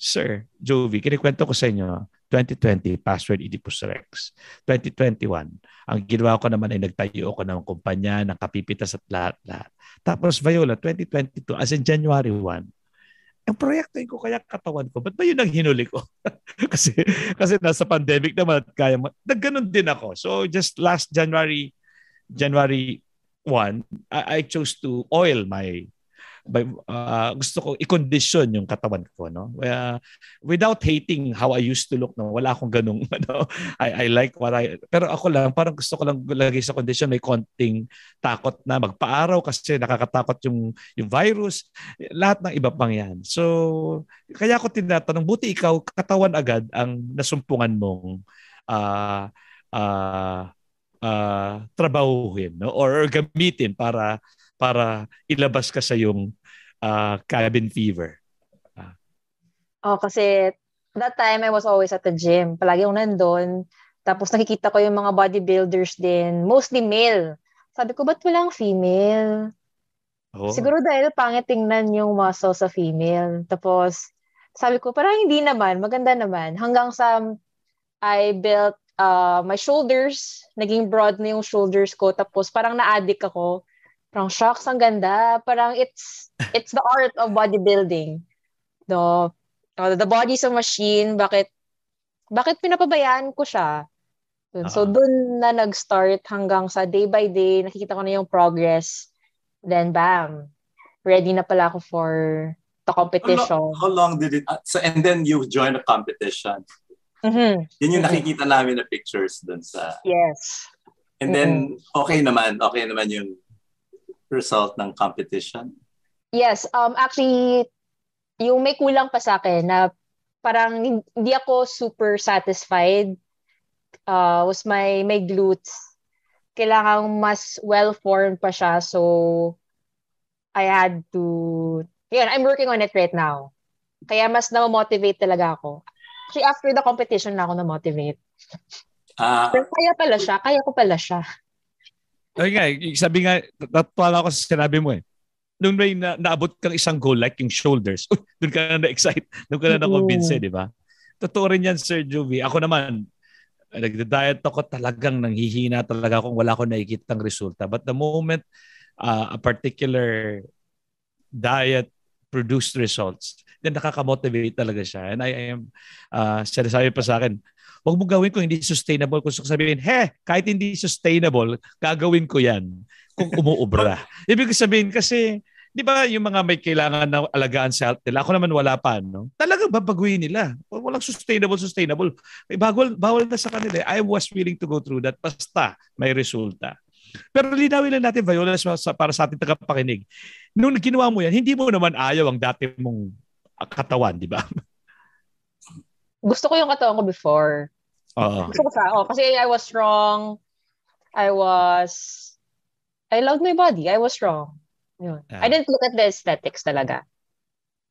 sir, Jovi, kinikwento ko sa inyo, 2020, password Oedipus Rex. 2021, ang ginawa ko naman ay nagtayo ako ng kumpanya, ng kapipitas at lahat-lahat. Tapos Viola, 2022, as in January 1, ang proyekto ko kaya katawan ko. Ba't ba yun ang hinuli ko? kasi, kasi nasa pandemic naman at kaya mo. Nagganon din ako. So just last January, January 1, I, I chose to oil my by, uh, gusto ko i-condition yung katawan ko no? Uh, without hating how I used to look no? Wala akong ganung ano? I, I like what I pero ako lang parang gusto ko lang lagay sa condition may konting takot na magpaaraw kasi nakakatakot yung yung virus. Lahat ng iba pang yan. So kaya ako tinatanong buti ikaw katawan agad ang nasumpungan mong uh, uh, uh, trabahuhin no? Or gamitin para para ilabas ka sa yung uh, cabin fever? Uh. Oh, kasi that time I was always at the gym. Palagi akong nandun. Tapos nakikita ko yung mga bodybuilders din. Mostly male. Sabi ko, ba't walang female? Oh. Siguro dahil pangit tingnan yung muscle sa female. Tapos, sabi ko, parang hindi naman. Maganda naman. Hanggang sa I built uh, my shoulders. Naging broad na yung shoulders ko. Tapos parang na-addict ako Parang shocks, ang ganda. Parang it's it's the art of bodybuilding. No, uh, the body's a machine. Bakit bakit pinapabayaan ko siya? Dun. So, uh-huh. dun na nag-start hanggang sa day by day, nakikita ko na yung progress. Then, bam, ready na pala ako for the competition. How long, how long did it, uh, so, and then you joined a competition. Mhm. Yun yung nakikita namin na pictures dun sa, Yes. and then okay naman, okay naman yung result ng competition. Yes, um actually yung may kulang pa sa akin na parang hin- hindi ako super satisfied uh, was my my glutes. Kailangan mas well-formed pa siya. So, I had to... Yun, I'm working on it right now. Kaya mas na-motivate talaga ako. Actually, after the competition na ako na-motivate. Ah, Pero kaya pala siya. Kaya ko pala siya. Ay nga, sabi nga, natuwa ako sa sinabi mo eh. Nung may na, naabot kang isang goal like yung shoulders, doon ka na na-excite, doon ka na na-convince eh, di ba? Totoo rin yan, Sir Jovi. Ako naman, nagda-diet ako talagang nanghihina talaga kung wala ko nakikitang resulta. But the moment uh, a particular diet produced results, then nakaka-motivate talaga siya. And I am, uh, sinasabi pa sa akin, huwag mo gawin kung hindi sustainable. Kung sabihin, he, kahit hindi sustainable, gagawin ko yan kung umuubra. Ibig sabihin kasi, di ba yung mga may kailangan na alagaan sa health nila, ako naman wala pa, no? Talagang babaguhin nila. Walang sustainable, sustainable. May bawal, bawal na sa kanila. I was willing to go through that. Basta may resulta. Pero linawin lang natin, Viola, para sa ating tagapakinig. Nung ginawa mo yan, hindi mo naman ayaw ang dati mong katawan, di ba? Gusto ko yung katawan ko before. Oo. Gusto ko siya. Oh, kasi I was strong. I was... I loved my body. I was strong. Yun. Ah. I didn't look at the aesthetics talaga.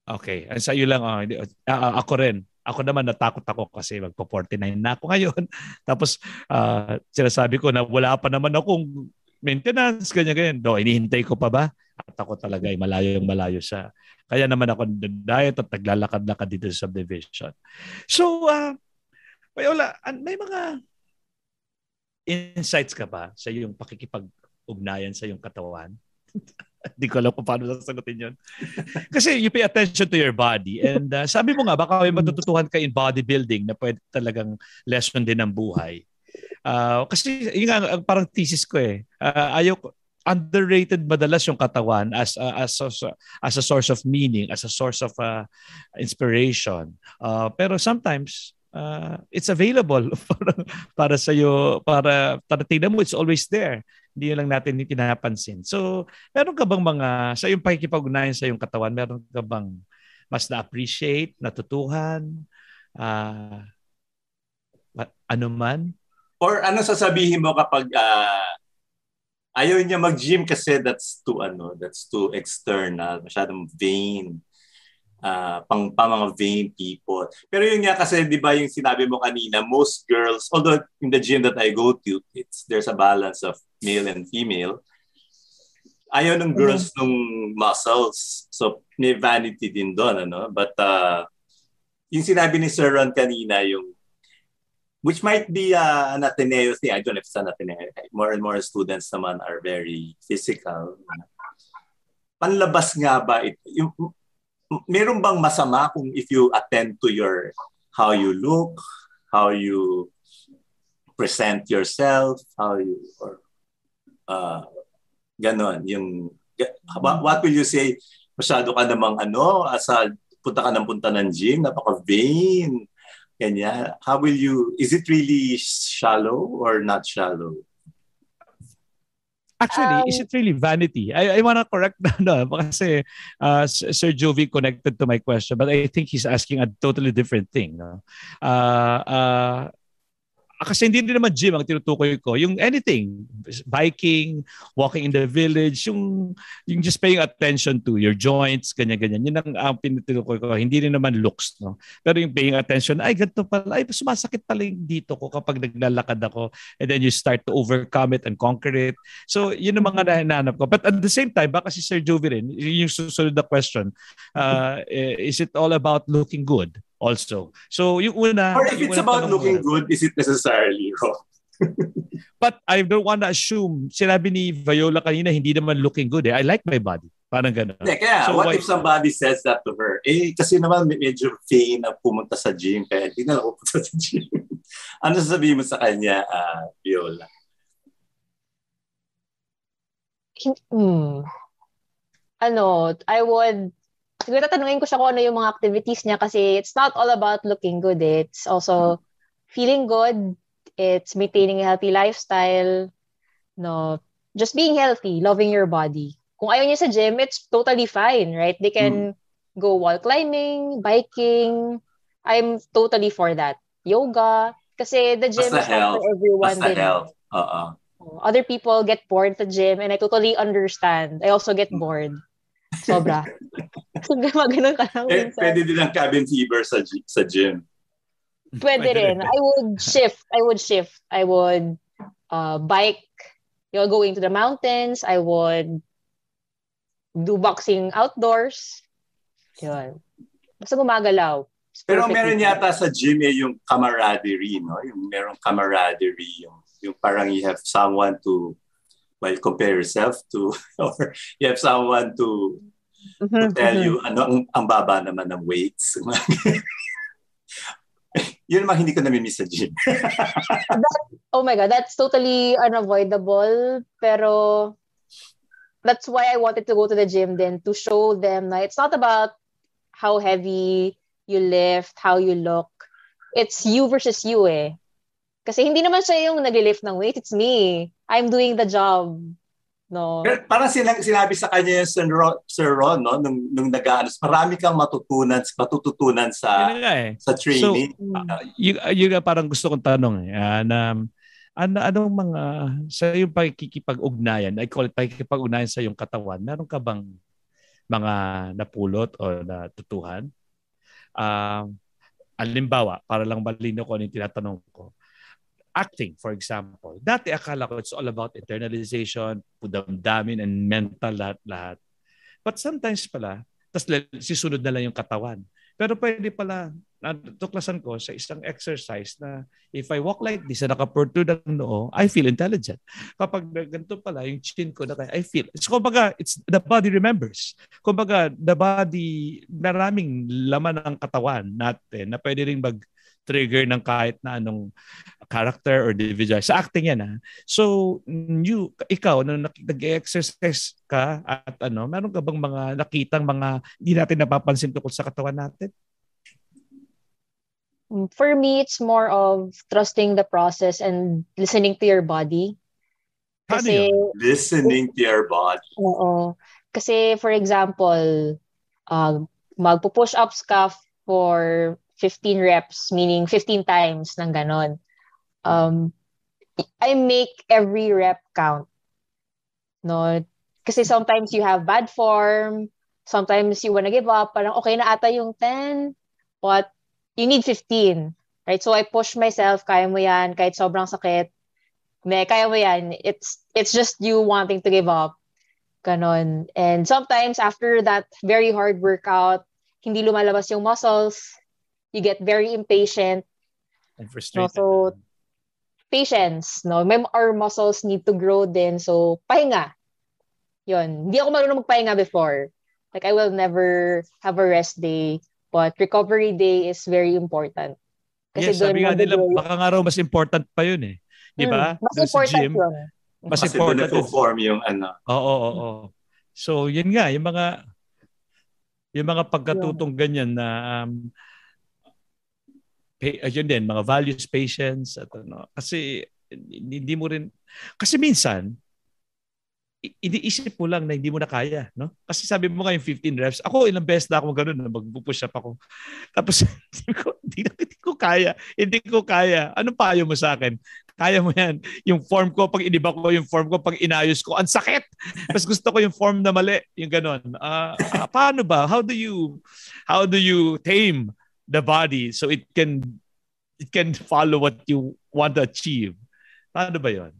Okay. Sa iyo lang, ah, ah, ako rin. Ako naman natakot ako kasi magpo-49 na ako ngayon. Tapos ah, sinasabi ko na wala pa naman akong maintenance, ganyan-ganyan. Do, inihintay ko pa ba? At ako talaga ay malayo yung malayo sa... Kaya naman ako diet at naglalakad-lakad dito sa subdivision. So, uh, An- may mga insights ka ba sa iyong pakikipag-ugnayan sa iyong katawan? Hindi ko alam kung paano sasagutin yun. Kasi you pay attention to your body. And uh, sabi mo nga, baka may matututuhan ka in bodybuilding na pwede talagang lesson din ng buhay. Uh, kasi yun nga, ang parang thesis ko eh. Uh, ayaw underrated madalas yung katawan as a, as a, as a source of meaning, as a source of uh, inspiration. Uh, pero sometimes uh, it's available para, para sa iyo para para tingnan mo it's always there. Hindi lang natin pinapansin. So, meron ka bang mga sa iyong pakikipag-ugnayan sa iyong katawan, meron ka bang mas na-appreciate, natutuhan, uh, ano man? or ano sasabihin mo kapag ah, ayaw niya mag-gym kasi that's too ano, that's too external, masyadong vain. Ah pang, pang mga vain people. Pero yun nga kasi 'di ba yung sinabi mo kanina, most girls, although in the gym that I go to, it's there's a balance of male and female. Ayaw ng girls nung muscles. So may vanity din doon ano. But uh, yung sinabi ni Sir Ron kanina yung which might be uh, an Ateneo thing. I don't know if it's an Ateneo. More and more students naman are very physical. Panlabas nga ba ito? Yung, meron bang masama kung if you attend to your how you look, how you present yourself, how you or uh, ganon yung what, will you say? Masyado ka namang ano asa punta ka ng punta ng gym napaka vain ganyan. How will you is it really shallow or not shallow Actually, Um, is it really vanity? I, I want to correct na no, kasi uh, Sir Jovi connected to my question, but I think he's asking a totally different thing. No? Uh, uh, kasi hindi din naman gym ang tinutukoy ko. Yung anything, biking, walking in the village, yung, yung just paying attention to your joints, ganyan-ganyan. Yun ang, ang tinutukoy ko. Hindi rin naman looks. No? Pero yung paying attention, ay ganito pala, ay sumasakit pala yung dito ko kapag naglalakad ako. And then you start to overcome it and conquer it. So, yun ang mga nahanap ko. But at the same time, baka si Sir Jovi rin, yung susunod na question, uh, is it all about looking good? Also. So, yung una... or if it's about looking good is it necessarily wrong But I don't want to assume, sinabi ni Viola kanina, hindi naman looking good eh. I like my body. Parang gano'n. Hindi, kaya So what why- if somebody says that to her eh kasi naman med- medyo vain na pumunta sa gym kaya hindi na ako pumunta sa gym ano sasabihin mo sa kanya ah, Viola Hmm. Ano, I would siguro tatanungin ko siya kung ano yung mga activities niya kasi it's not all about looking good. Eh. It's also feeling good. It's maintaining a healthy lifestyle. No, just being healthy, loving your body. Kung ayaw niya sa gym, it's totally fine, right? They can mm. go wall climbing, biking. I'm totally for that. Yoga. Kasi the gym Basta is not for everyone. Basta din. health. Uh-uh. Other people get bored at the gym and I totally understand. I also get bored. Sobra. Gumaganon ka lang. Eh, pwede din ang cabin fever sa, sa gym. Pwede rin. I would shift. I would shift. I would uh, bike. You know, going to the mountains. I would do boxing outdoors. Yun. Basta gumagalaw. Pero meron yata sa gym eh yung camaraderie, no? Yung merong camaraderie, yung, yung parang you have someone to well, compare yourself to or you have someone to, mm-hmm, to tell mm-hmm. you ano ang, ang baba naman ng weights. Yun naman hindi ko namimiss sa gym. that, oh my God, that's totally unavoidable. Pero that's why I wanted to go to the gym then to show them that it's not about how heavy you lift, how you look. It's you versus you eh. Kasi hindi naman siya yung nag-lift ng weight, it's me. I'm doing the job. No. Pero parang sinabi, sinabi sa kanya yung Sir Ron, Sir Ron no, nung, nung nag marami kang matutunan, matututunan sa eh. sa training. So, uh, yun, yun parang gusto kong tanong. Eh, uh, na, ano, anong mga, sa yung pagkikipag-ugnayan, I call it pagkikipag-ugnayan sa yung katawan, meron ka bang mga napulot o natutuhan? Uh, alimbawa, para lang malino ko ano yung tinatanong ko. Acting, for example. Dati akala ko it's all about internalization, pudamdamin, and mental lahat-lahat. But sometimes pala, tas sisunod na lang yung katawan. Pero pwede pala, natuklasan ko sa isang exercise na if I walk like this na naka-protrude ang noo, I feel intelligent. Kapag ganito pala, yung chin ko na I feel. So, kumbaga, it's the body remembers. Kumbaga, the body, maraming laman ng katawan natin na pwede rin mag trigger ng kahit na anong character or individual. Sa acting yan ha. So, you, ikaw, nung nag-exercise ka at ano, meron ka bang mga nakitang mga hindi natin napapansin tungkol sa katawan natin? For me, it's more of trusting the process and listening to your body. Kasi, listening to your body. Oo. Kasi, for example, uh, magpo-push ups ka for 15 reps, meaning 15 times ng ganon. Um, I make every rep count. No? Kasi sometimes you have bad form, sometimes you wanna give up, parang okay na ata yung 10, but you need 15. Right? So I push myself, kaya mo yan, kahit sobrang sakit. May, kaya mo yan. It's, it's just you wanting to give up. Ganon. And sometimes after that very hard workout, hindi lumalabas yung muscles, you get very impatient. And frustrated. No, so, patience. No? Our muscles need to grow din. So, pahinga. Yun. Hindi ako marunong magpahinga before. Like, I will never have a rest day. But recovery day is very important. Kasi yes, sabi nga nila, baka nga raw mas important pa yun eh. Di ba? Hmm, mas important gym, yun. Mas Kasi important yun. form yung ano. Oo, oo, oo. So, yun nga, yung mga yung mga pagkatutong ganyan na um, ayun din, mga values, patience, at ano. Kasi hindi mo rin, kasi minsan, iniisip mo lang na hindi mo na kaya, no? Kasi sabi mo nga yung 15 reps, ako ilang beses na ako ganoon na magpupush up ako. Tapos hindi ko, hindi, hindi ko kaya, hindi ko kaya. Ano pa ayaw mo sa akin? Kaya mo yan. Yung form ko, pag iniba ko yung form ko, pag inayos ko, ang sakit! Tapos gusto ko yung form na mali, yung ganon. Uh, uh, paano ba? How do you, how do you tame the body so it can it can follow what you want to achieve. Paano ba 'yon?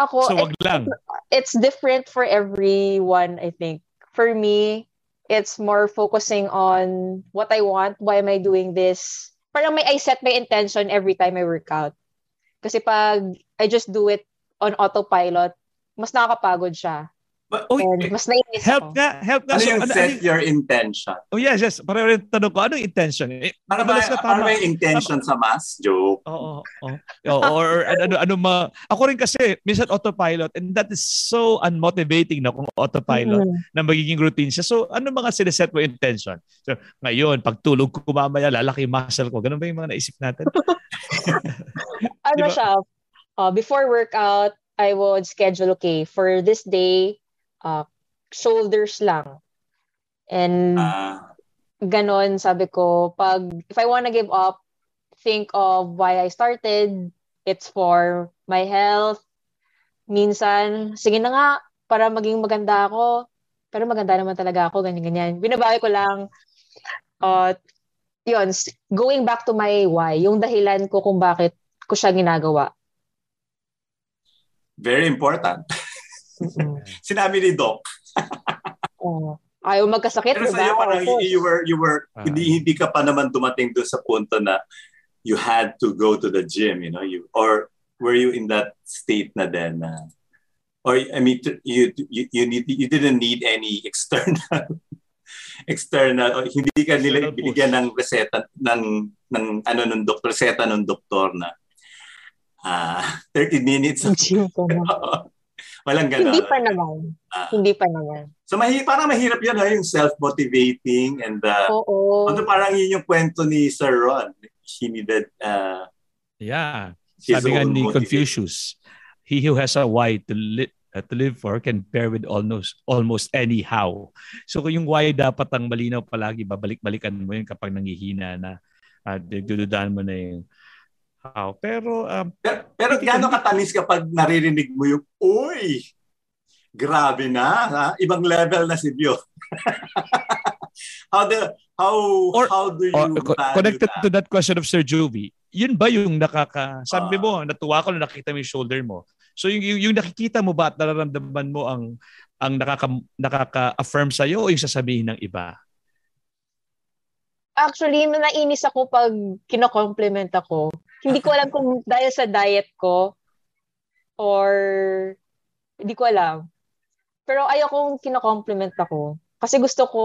Ako, so wag lang. It's different for everyone, I think. For me, it's more focusing on what I want, why am I doing this? Parang may I set my intention every time I work out. Kasi pag I just do it on autopilot, mas nakakapagod siya. But, Oh, And mas nainis help ako. nga, help nga. ano So, yung ano- set ano- your intention? oh yes, yes. Pareho rin tanong ko, anong intention? Eh, Para ba, na para yung intention sa mass? Joke. Oo, oo. Oo, or ano, ano, ano ma... Ako rin kasi, minsan autopilot, and that is so unmotivating na kung autopilot Mm. na magiging routine siya. So, ano mga sineset mo intention? So, ngayon, pag tulog ko mamaya, lalaki yung muscle ko. Ganun ba yung mga naisip natin? ano Di ba? siya, uh, before workout, I would schedule, okay, for this day, uh, shoulders lang. And Ah, ganon, sabi ko, pag, if I wanna give up, think of why I started. It's for my health. Minsan, sige na nga, para maging maganda ako. Pero maganda naman talaga ako, ganyan-ganyan. Binabawi ko lang, uh, yun, going back to my why, yung dahilan ko kung bakit ko siya ginagawa. very important. Mm-mm. Sinabi ni Doc. Oo. Ayaw magkasakit, Pero diba? sa'yo parang you were, you were, Ah. hindi, hindi ka pa naman dumating doon sa punto na you had to go to the gym, you know, you, or were you in that state na then na, or I mean, you, you, you, need, you didn't need any external, external, or hindi ka nila binigyan ng reseta, ng, ng ano, ng doktor, reseta ng doktor na, ah, 30 minutes. Na. Walang ganon. Hindi pa naman. Ah. Hindi pa naman. So mahi parang mahirap yun, ha, yung self-motivating and uh, Oo. ano parang yun yung kwento ni Sir Ron. He needed uh, Yeah. his Sabi nga ni. Confucius, he who has a why to live uh, to live for can bear with almost almost any how. So kung yung why dapat ang malinaw palagi, babalik-balikan mo yun kapag nangihina na at dududaan mo na yung how. Pero um, Pero, pero gano'ng katamis kapag naririnig mo yung, Uy! Grabe na, ha? Ibang level na si Bio. how the how Or- how do you or, connected that? to that question of Sir Jovi, yun ba yung nakaka... Sabi Ah. mo, natuwa ko na nakita mo yung shoulder mo. So yung, yung, yung nakikita mo ba at nararamdaman mo ang ang nakaka, nakaka-affirm sa'yo o yung sasabihin ng iba? Actually, nainis ako pag kino-compliment ako. Hindi ko alam kung dahil sa diet ko or hindi ko alam. Pero ayokong kino-compliment ako. Kasi gusto ko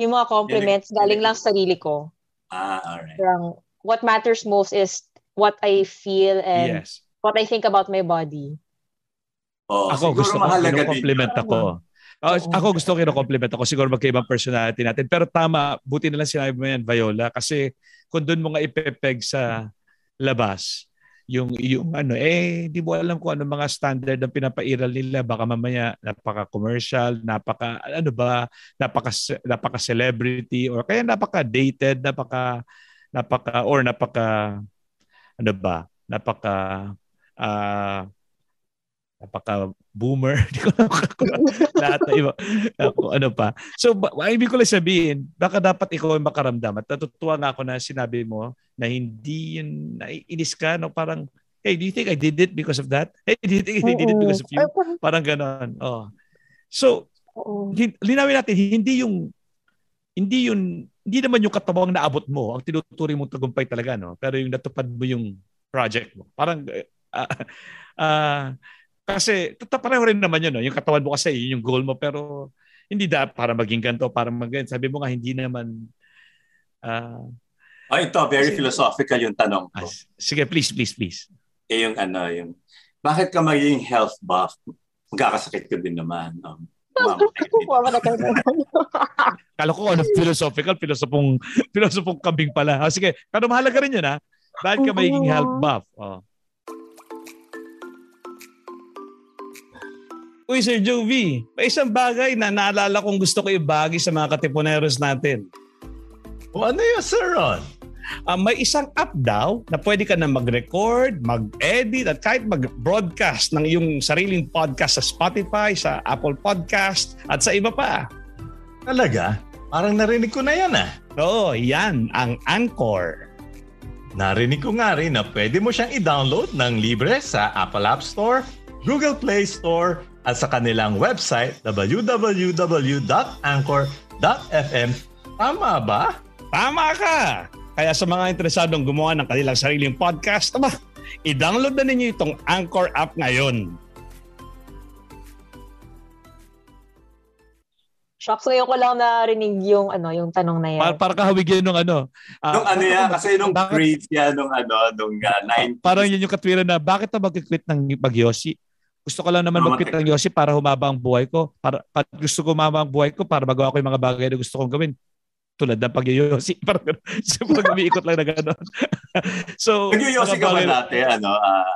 yung mga compliments galing lang sa sarili ko. Ah, alright. Parang, what matters most is what I feel and yes. what I think about my body. Oh, Ako gusto ko mahalaga din compliment ako. Oh, Oo. ako gusto ko compliment ako. Siguro magkaibang personality natin. Pero tama, buti na lang sinabi mo yan, Viola. Kasi kung doon mo nga ipepeg sa labas, yung, yung ano, eh, di mo alam kung ano mga standard ang pinapairal nila. Baka mamaya napaka-commercial, napaka, ano ba, napaka, napaka-celebrity, or kaya napaka-dated, napaka, napaka, or napaka, ano ba, napaka, ah, napaka boomer di ko alam lahat na iba uh, kung ano pa. So ba, ang ibig ko lang sabihin baka dapat ikaw ay makaramdam. At natutuwa nga ako na sinabi mo na hindi yun naiinis ka no? Parang hey do you think I did it because of that? Hey do you think I did it because of you? Parang- ganon oh. So linawin natin hindi yung hindi yun hindi naman yung katawang naabot mo. Ang tinuturing mong tagumpay talaga no? Pero yung natupad mo yung project mo. Parang ah ah, kasi pareho rin naman yun no yung katawan mo kasi yun yung goal mo pero hindi da para maging ganito para maging sabi mo nga hindi naman ah Oh, ito, very Kasi- philosophical yung tanong ah, ko. sige please please please Eh, yung ano, yung, bakit ka magiging health buff? Magkakasakit ka din naman. Um. Kala ko ano philosophical, filosofong filosofong kambing pala. Ah, sige, pero mahalaga rin 'yun ha. Bakit ka magiging health buff? Oh. Uy, Sir Jovi, may isang bagay na naalala kong gusto ko ibagi sa mga katipuneros natin. O ano yun, Sir Ron? Ah, may isang app daw na pwede ka na mag-record, mag-edit at kahit mag-broadcast ng iyong sariling podcast sa Spotify, sa Apple Podcast at sa iba pa. Talaga? Parang narinig ko na yan ah. Oo, yan ang Anchor. Narinig ko nga rin na pwede mo siyang i-download ng libre sa Apple App Store, Google Play Store, at sa kanilang website www.anchor.fm. Tama ba? Tama ka! Kaya sa mga interesadong gumawa ng kanilang sariling podcast, aba, i-download na ninyo itong Anchor app ngayon. Shocks ngayon ko lang narinig yung ano, yung tanong na yan. Para, para kahawig yan nung ano. Uh, nung ano yan, kasi nung bakit, grades yan, nung ano, nung uh, 90s. Parang yun yung katwiran na, bakit na mag-quit ng pag-yosi? Gusto ko lang naman mag-quit ng yosi para humaba ang buhay ko. Para, para gusto ko humaba ang buhay ko para magawa ko yung mga bagay na gusto kong gawin. Tulad ng pag-yosi. Parang so, pag umiikot lang na gano'n. so, Nag-yosi ka ba dati, ano, uh,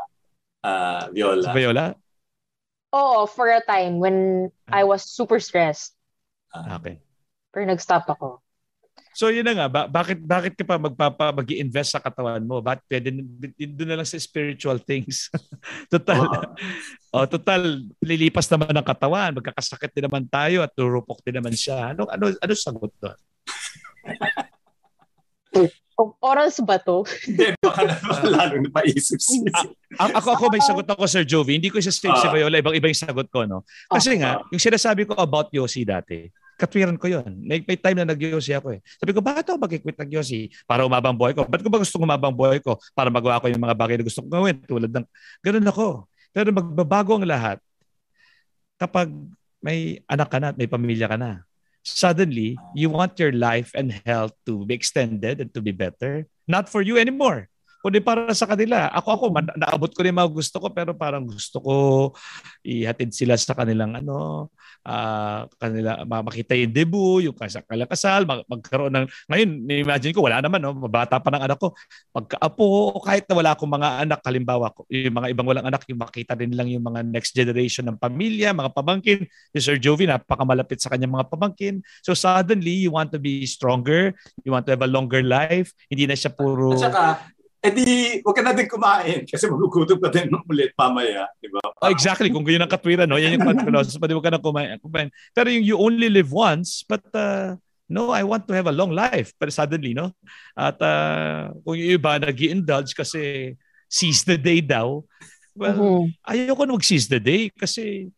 uh, Viola? Sa Viola? Oo, for a time when I was super stressed. Ah, okay. Pero nag-stop ako. So yun na nga, ba- bakit bakit ka pa magpapa mag-invest sa katawan mo? Bakit pwede doon na lang sa spiritual things? total. oh, total lilipas naman ang katawan, magkakasakit din naman tayo at turupok din naman siya. Ano ano ano sagot doon? Oras ba to? Hindi, baka na lalo na paisip siya. ako, ako may sagot ako, Sir Jovi. Hindi ko isa stage uh, si Viola. Ibang-iba yung sagot ko, no? Kasi uh, nga, yung sinasabi ko about Yossi dati, katwiran ko yon. May, may time na nag-Yossi ako eh. Sabi ko, bakit ako mag-quit nag-Yossi? Para umabang buhay ko. Ba't ko ba gusto umabang buhay ko? Para magawa ko yung mga bagay na gusto kong gawin. Tulad ng, ganun ako. Pero magbabago ang lahat kapag may anak ka na at may pamilya ka na suddenly you want your life and health to be extended and to be better. Not for you anymore. Kundi para sa kanila. Ako ako, naabot ko rin mga gusto ko pero parang gusto ko ihatid sila sa kanilang ano, uh, kanila makita yung debut, yung kasal, kasal mag, magkaroon ng ngayon, imagine ko wala naman no, mabata pa ng anak ko. Pagkaapo, kahit na wala akong mga anak, halimbawa ko, yung mga ibang walang anak, yung makita din lang yung mga next generation ng pamilya, mga pamangkin. Si Sir Jovi napakamalapit sa kanyang mga pamangkin. So suddenly you want to be stronger, you want to have a longer life. Hindi na siya puro At saka, eh di, huwag ka na din kumain kasi magugutom ka din ulit mamaya, di ba? Oh, exactly. Kung ganyan ang katwiran, no? yan yung philosophy. Pwede huwag ka na kumain, kumain. Pero yung you only live once, but uh, no, I want to have a long life. Pero suddenly, no? At uh, kung yung iba nag indulge kasi seize the day daw, well, mm-hmm. ayoko na mag-seize the day kasi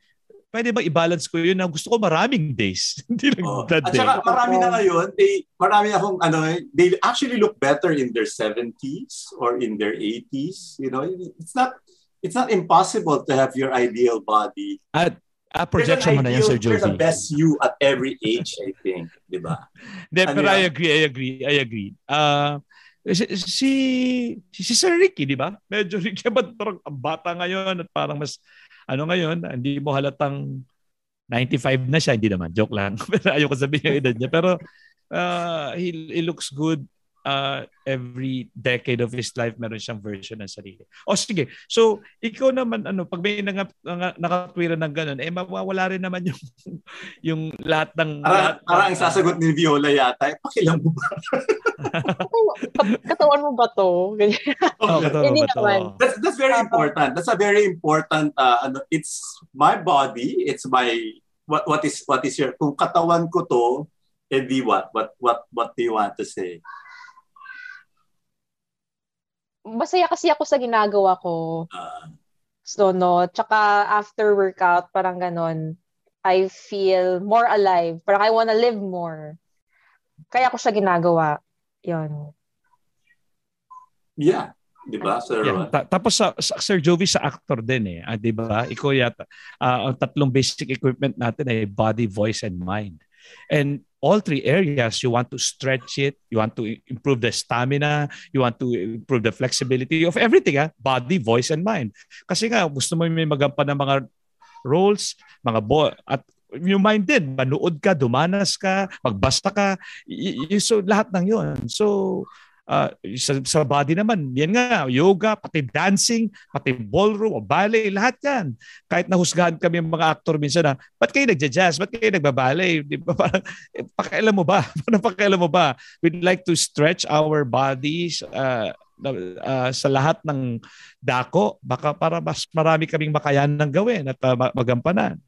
pwede ba i-balance ko yun na gusto ko maraming days. Hindi lang oh. that At saka marami na ngayon, they, marami akong ano, they actually look better in their 70s or in their 80s. You know, it's not it's not impossible to have your ideal body. At Ah, projection mo na yan, Sir Jovi. You're the best you at every age, I think. Di ba? Hindi, ano pero I agree, I agree, I agree. Uh, si, si, si Sir Ricky, di ba? Medyo Ricky, ba't parang bata ngayon at parang mas ano ngayon, hindi mo halatang 95 na siya, hindi naman, joke lang. Pero ayoko sabihin yung edad niya. Pero uh, he, he looks good uh, every decade of his life meron siyang version ng sarili. O sige, so ikaw naman ano pag may nang, nang, nakatwira ng ganun eh mawawala rin naman yung yung lahat ng para, lahat, para ang sasagot ni Viola yata, eh, pakilang mo ba? katawan mo ba to? oh, katawan mo ba to? That's, that's very important. That's a very important uh, ano it's my body, it's my what what is what is your kung katawan ko to eh di what what what what do you want to say? Masaya kasi ako sa ginagawa ko. So, no. Tsaka after workout, parang ganon, I feel more alive. Parang I wanna live more. Kaya ako siya ginagawa. Yun. Yeah. Di ba, Sir yeah. Ta- tapos sa, sa Sir Jovi sa actor din eh, ah, 'di ba? Ikaw yata uh, ang tatlong basic equipment natin ay body, voice and mind. And all three areas, you want to stretch it, you want to improve the stamina, you want to improve the flexibility of everything, ha? body, voice, and mind. Kasi nga, gusto mo may magampan ng mga roles, mga bo at yung mind din, manood ka, dumanas ka, magbasta ka, y- y- so lahat ng yon So, uh, sa, sa body naman, yan nga, yoga, pati dancing, pati ballroom, o ballet, lahat yan. Kahit nahusgahan kami mga actor minsan na, ba't kayo nagja-jazz? Ba't kayo nagbaballet? Di ba? Parang, eh, pakialam mo ba? Parang pakialam mo ba? We'd like to stretch our bodies uh, uh, sa lahat ng dako baka para mas marami kaming makayanan ng gawin at uh, magampanan.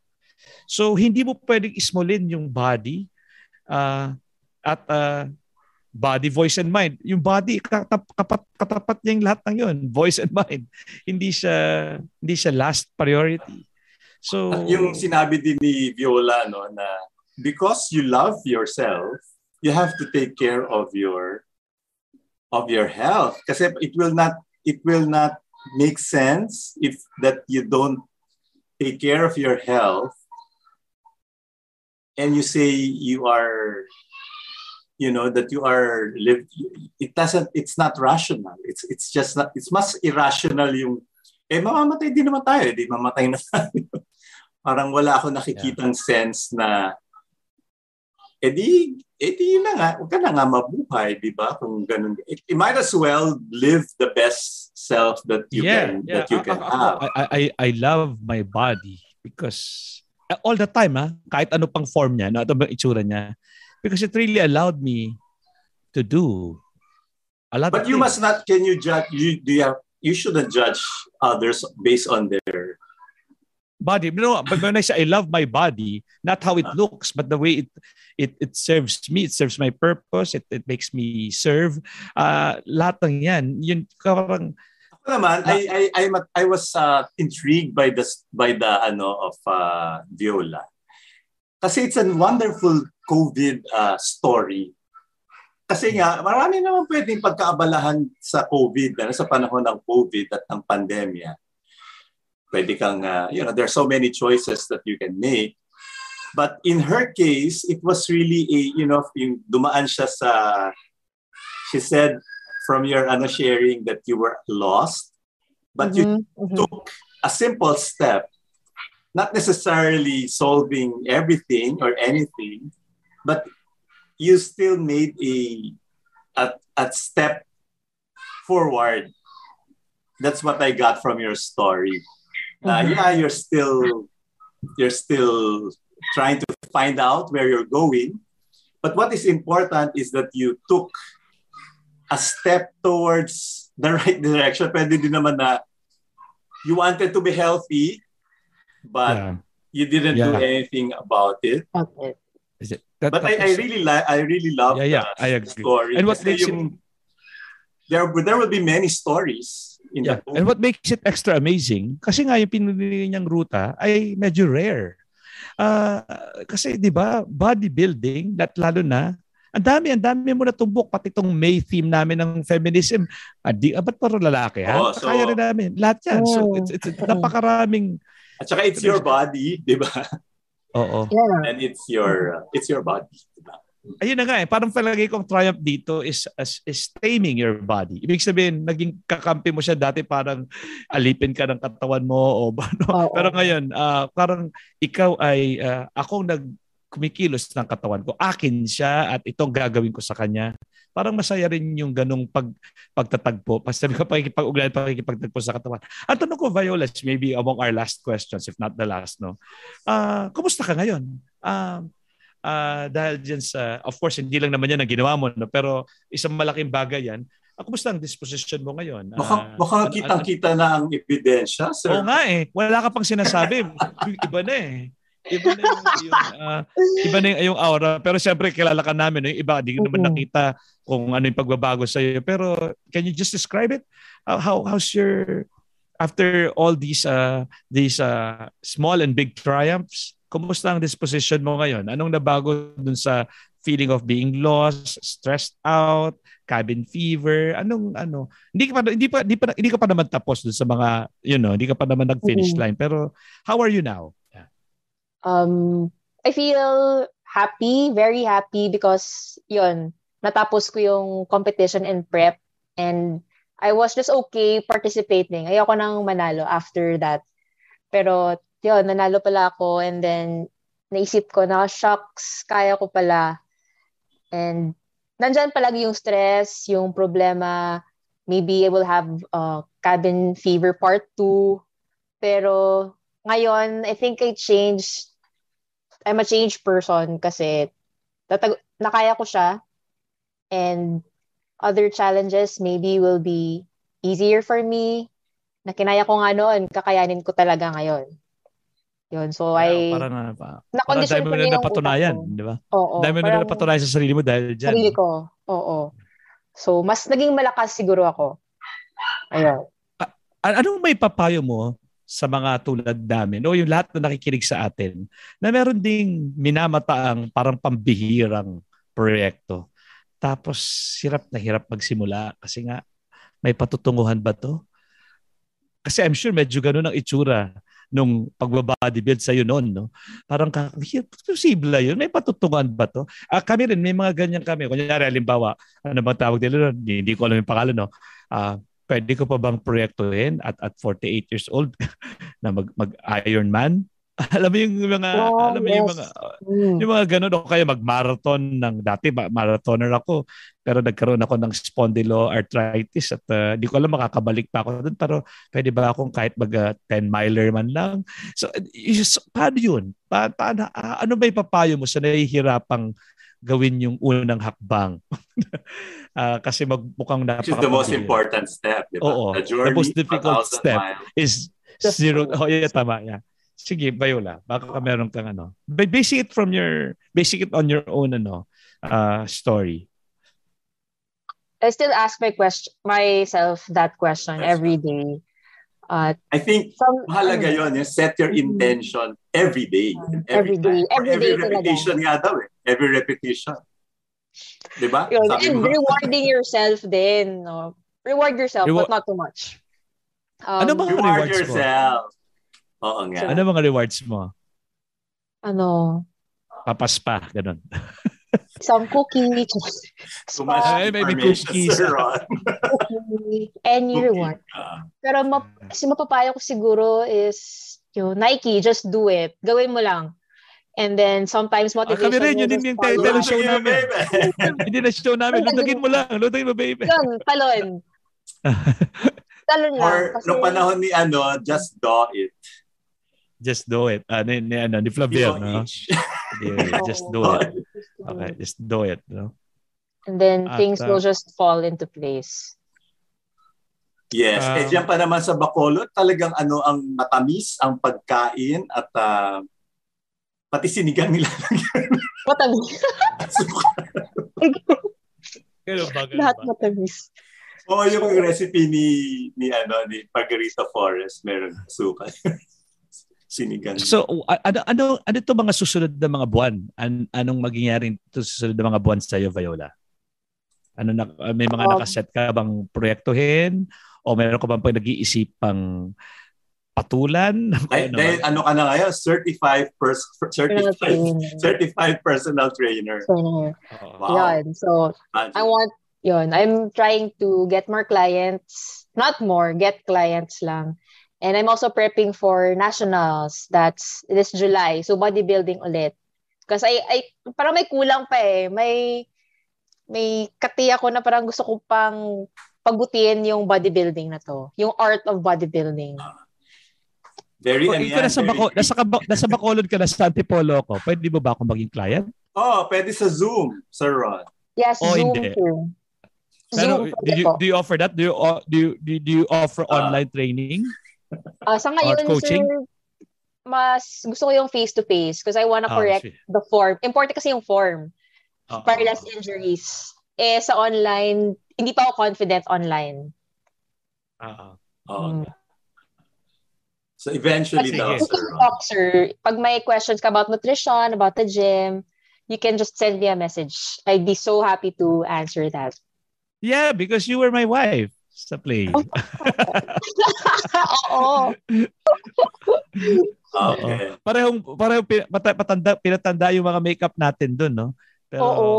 So hindi mo pwedeng ismolin yung body uh, at uh, body, voice, and mind. Yung body, katap, kapat, katapat niya yung lahat ng yun. Voice and mind. Hindi siya, hindi siya last priority. So, At yung sinabi din ni Viola, no, na because you love yourself, you have to take care of your of your health kasi it will not it will not make sense if that you don't take care of your health and you say you are you know that you are live it doesn't it's not rational it's it's just not it's mas irrational yung eh mamamatay din naman tayo di mamatay na tayo parang wala ako nakikitang yeah. sense na eh di, eh di na nga, huwag ka na nga mabuhay, di ba? Kung ganun. You might as well live the best self that you yeah, can yeah. that you can have. I, I, I love my body because uh, all the time, ha? kahit ano pang form niya, no, ito bang itsura niya, because it really allowed me to do a lot But you things. must not, can you judge, you, do you have, you shouldn't judge others based on their body. Know, but when I say I love my body, not how it looks, but the way it it it serves me, it serves my purpose, it it makes me serve. Uh, lahat ng yan, yun parang ako naman, uh, I I I I was uh, intrigued by the by the ano of uh, Viola. Kasi it's a wonderful COVID uh, story. Kasi nga, marami naman pwedeng pagkaabalahan sa COVID, ano, sa panahon ng COVID at ng pandemya pwede kang, uh, you know, there are so many choices that you can make. But in her case, it was really a, you know, yung dumaan siya sa, she said from your ano sharing that you were lost, but mm-hmm. you mm-hmm. took a simple step, not necessarily solving everything or anything, but you still made a, a, a step forward. That's what I got from your story uh, yeah, you're still you're still trying to find out where you're going. But what is important is that you took a step towards the right direction. Pwede din naman na you wanted to be healthy, but yeah. you didn't yeah. do anything about it. Okay. Is it that, but I, I really like I really love yeah, yeah, I agree. story. And what makes yung, it... there there will be many stories in yeah. the And what makes it extra amazing, kasi nga yung pinili niyang ruta ay medyo rare. Uh, kasi 'di ba, bodybuilding, that lalo na ang dami, ang dami mo natumbok pati itong May theme namin ng feminism. Ah, di, ah, ba't paro lalaki, ha? Oh, so, Kaya rin namin. Lahat yan. Oh. So, it's, it's, it's napakaraming... At saka it's your body, di ba? Oo. Yeah. And it's your, uh, it's your body. Diba? ayun na nga eh, parang palagi kong triumph dito is, is, is taming your body. Ibig sabihin, naging kakampi mo siya dati parang alipin ka ng katawan mo o ano. Oh, Pero ngayon, uh, parang ikaw ay, uh, akong nag kumikilos ng katawan ko. Akin siya at itong gagawin ko sa kanya. Parang masaya rin yung ganong pag, pagtatagpo. Sabi ko, pakikipag-ugnayan, pakikipagtagpo sa katawan. Ang tanong ko, Viola, maybe among our last questions, if not the last, no? Uh, kumusta ka ngayon? Uh, uh, dahil dyan sa, of course, hindi lang naman yan ang ginawa mo, no? pero isang malaking bagay yan. Uh, kumusta ang disposition mo ngayon? Baka, uh, baka an- kitang-kita na ang ebidensya, sir. Oo nga eh. Wala ka pang sinasabi. Iba na eh. Iba na yung, yung uh, iba na yung, yung aura. Pero siyempre, kilala ka namin. Yung iba, hindi naman nakita kung ano yung pagbabago sa iyo. Pero can you just describe it? Uh, how how's your after all these uh these uh small and big triumphs Kumusta ang disposition mo ngayon? Anong nabago dun sa feeling of being lost, stressed out, cabin fever? Anong ano? Hindi ka pa hindi pa hindi, pa, hindi ka pa naman tapos dun sa mga, you know, hindi ka pa naman nag-finish mm-hmm. line. Pero how are you now? Um I feel happy, very happy because yun, natapos ko yung competition and prep and I was just okay participating. Ayoko nang manalo after that. Pero yun, nanalo pala ako and then naisip ko na, shocks, kaya ko pala. And nandyan palagi yung stress, yung problema, maybe I will have uh, cabin fever part 2. Pero ngayon, I think I changed, I'm a changed person kasi tatag- nakaya ko siya and other challenges maybe will be easier for me na kinaya ko nga noon, kakayanin ko talaga ngayon. Yun. So, I... Parang, uh, parang dahil mo na napatunayan, di ba? Oo. Dahil mo na napatunayan sa sarili mo dahil dyan. Sarili ko. Oo. So, mas naging malakas siguro ako. Ayun. A- anong may papayo mo sa mga tulad namin o yung lahat na nakikinig sa atin na meron ding minamataang parang pambihirang proyekto. Tapos hirap na hirap magsimula kasi nga may patutunguhan ba to? Kasi I'm sure medyo ganun ang itsura nung pagbabody-build sa'yo noon, no? Parang posible yun. May patutungan ba to? Ah, kami rin, may mga ganyan kami. Kunyari, halimbawa, ano bang tawag nila noon? Hindi, ko alam yung pangalan, no? Ah, pwede ko pa bang proyektuhin at at 48 years old na mag mag Ironman? alam mo yung mga oh, alam mo yes. yung mga mm. yung mga ganun o kaya mag-marathon ng dati marathoner ako pero nagkaroon ako ng spondyloarthritis at uh, di ko alam makakabalik pa ako doon pero pwede ba akong kahit mag uh, 10 miler man lang so is, paano yun pa, paano, uh, ano ba ipapayo mo sa nahihirapang gawin yung unang hakbang uh, kasi magmukhang napaka Which is the most important step diba? Oo, the, journey, the most difficult step miles. is zero oh yeah tama yeah Sige, Viola, baka ka meron kang ano. Basic it from your, basic it on your own ano, uh, story. I still ask my question, myself that question every day. Uh, I think some, mahalaga ano, yun, yung set your mm-hmm. intention every day. Every, every day. Every, every day repetition talaga. nga daw eh. Every repetition. Diba? Yun, and mo. rewarding yourself din. No? Reward yourself, Reward- but not too much. Um, ano ba reward yourself? Mo? Oo nga. Ano mga rewards mo? Ano? Papaspa, ganun. Some cookies. Ay, maybe cookies. cookie. Any Cookie. reward. Uh, Pero ma- kasi mapapayo ko siguro is yung Nike, just do it. Gawin mo lang. And then sometimes motivation. Ah, kami rin, yun din yung title ng show namin. Hindi na show namin. Lutagin mo lang. Lutagin mo, baby. Yun, talon. talon lang. Or kasi... nung panahon ni ano, just do it. Just do it. Uh, ni, ni, ano, ni Flavier, no? yeah, just do it. Okay, just do it. No? And then At, things uh, will just fall into place. Yes. Um, eh diyan pa naman sa Bacolod, talagang ano ang matamis ang pagkain at uh, pati sinigang nila. matamis. Ganun ba? Ganun Lahat matamis. Oo, oh, yung recipe ni ni ano ni Margarita Forest, meron suka sinigang. So ano ano ano to mga susunod na mga buwan? An, anong magiging to susunod na mga buwan sa iyo Viola? Ano na may mga um, nakaset ka bang proyektuhin o meron ka bang pag nag-iisipang patulan? Ay, ano, dahil ano ka na ngayon, certified pers- certified, certified personal trainer. trainer. Oh. Wow. Yun. So, Imagine. I want yun. I'm trying to get more clients. Not more, get clients lang. And I'm also prepping for nationals. That's this July. So bodybuilding ulit. Kasi I, I parang may kulang pa eh. May may kati ako na parang gusto ko pang pagutin yung bodybuilding na to. Yung art of bodybuilding. Very, oh, ikaw nasa, bako, nasa, nasa Bacolod ka na sa Antipolo ko. Pwede mo ba akong maging client? Oh, pwede sa Zoom, Sir Ron. Yes, oh, Zoom hindi. too. Pero, do you, do you offer that? Do you, do you, do you offer uh, online training? Uh, sa ngayon, sir, mas gusto ko yung face-to-face because I wanna oh, correct shit. the form. Important kasi yung form. Uh-oh. Para less injuries. Eh, sa online, hindi pa ako confident online. Oo. Uh-huh. Hmm. So eventually Kasi, daw, sir. Talk, sir. Pag may questions ka about nutrition, about the gym, you can just send me a message. I'd be so happy to answer that. Yeah, because you were my wife sa play. Oo. okay. Parehong, parehong patanda, pinatanda yung mga makeup natin doon, no? Pero, Oo.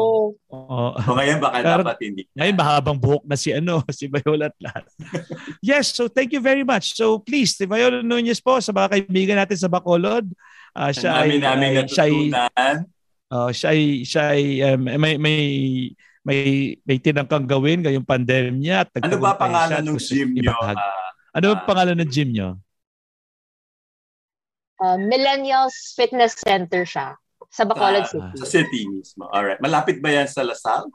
Oo. O ngayon baka Pero, dapat hindi. Ngayon mahabang buhok na si ano, si Viola at lahat. yes, so thank you very much. So please, si Viola Nunez po sa mga kaibigan natin sa Bacolod. Uh, siya ay, namin uh, siya ay, uh, siya ay, siya ay um, may, may may may tinangkang gawin ngayong pandemya at Ano ba pangalan ng gym niyo? Uh, ano ba uh, pangalan ng gym niyo? Uh, Millennials Fitness Center siya sa Bacolod City. Sa city mismo. All right. Malapit ba yan sa Lasal?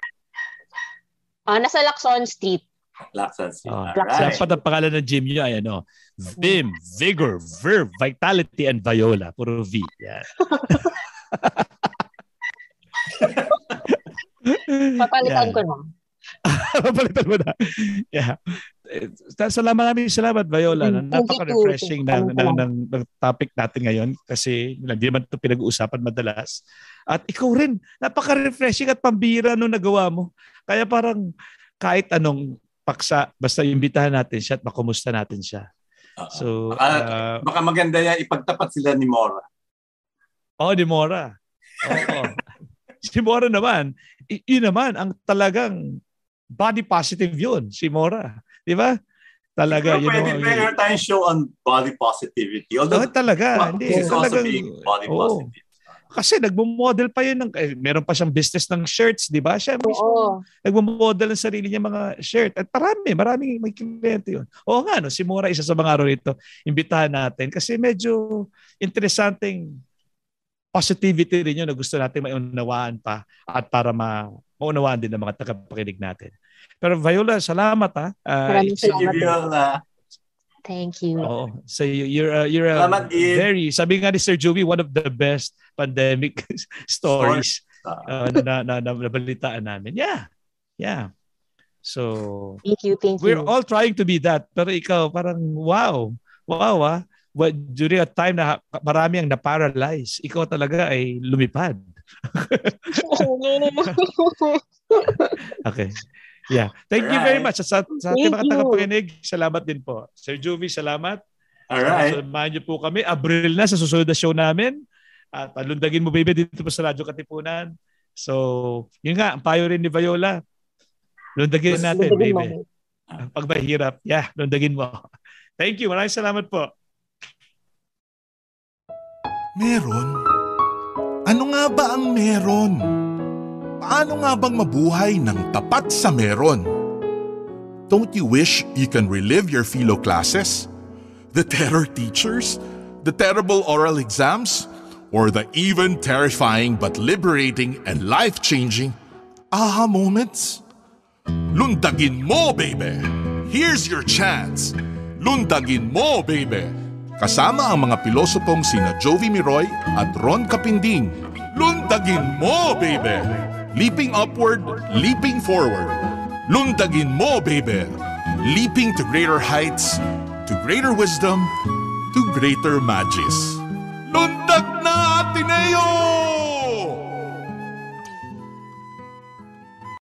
Uh, nasa Lacson Street. Lacson Street. Oh, right. Dapat ang pangalan ng gym niyo ay ano, Vim, Vigor, Verve, Vitality, and Viola. Puro V. Yeah. Papalitan yeah. ko na. Papalitan mo na. Yeah. Salamat namin, salamat Viola. Mm, Napaka-refreshing ng, ng, ng, ng topic natin ngayon kasi hindi naman ito pinag-uusapan madalas. At ikaw rin, napaka-refreshing at pambira nung nagawa mo. Kaya parang kahit anong paksa, basta imbitahan natin siya at makumusta natin siya. Oo. So, baka, uh, baka maganda yan, ipagtapat sila ni Mora. oh, ni Mora. Oo. si Mora naman, y- yun naman, ang talagang body positive yun, si Mora. Di ba? Talaga, Pero yun pwede, ang- pwede tayong show on body positivity. Oh, Although, talaga. well, Hindi, is also talagang, being body oo. positive. Kasi nagmo-model pa yun ng eh, meron pa siyang business ng shirts, 'di ba? Siya mismo Oo. nagmo-model ng sarili niya mga shirt. At marami, maraming may kliyente yun. Oo nga, no, si Mora isa sa mga araw rito, imbitahan natin kasi medyo interesting positivity rin yun na gusto natin maunawaan pa at para ma maunawaan din ng mga tagapakinig natin. Pero Viola, salamat ha. Uh, Maraming it's- salamat. All, uh, Thank you. Oo. So you- you're uh, you're a Salamat, very sabi nga ni Sir Joey one of the best pandemic stories uh, na, na, na nabalitaan namin. Yeah. Yeah. So Thank you, thank we're you. all trying to be that pero ikaw parang wow. Wow ah. But during a time na marami ang na-paralyze, ikaw talaga ay lumipad. Okay. Yeah. Thank you very much. Sa, sa ating Thank mga you. tagapakinig, salamat din po. Sir Jovi, salamat. Alright. Samahan niyo po kami. Abril na sa susunod na show namin. At palundagin mo, baby, dito po sa Radyo Katipunan. So, yun nga, ang payo rin ni Viola. Lundagin natin, Lundagin baby. mo. Pag mahirap, yeah, lundagin mo. Thank you. Maraming salamat po. Meron? Ano nga ba ang meron? Paano nga bang mabuhay ng tapat sa meron? Don't you wish you can relive your philo classes? The terror teachers? The terrible oral exams? Or the even terrifying but liberating and life-changing aha moments? Lundagin mo, baby! Here's your chance! Lundagin mo, baby! Kasama ang mga pilosopong sina Jovi Miroy at Ron Capinding. Lundagin mo, baby! Leaping upward, leaping forward. Lundagin mo, baby! Leaping to greater heights, to greater wisdom, to greater magis. Lundag na, Ateneo!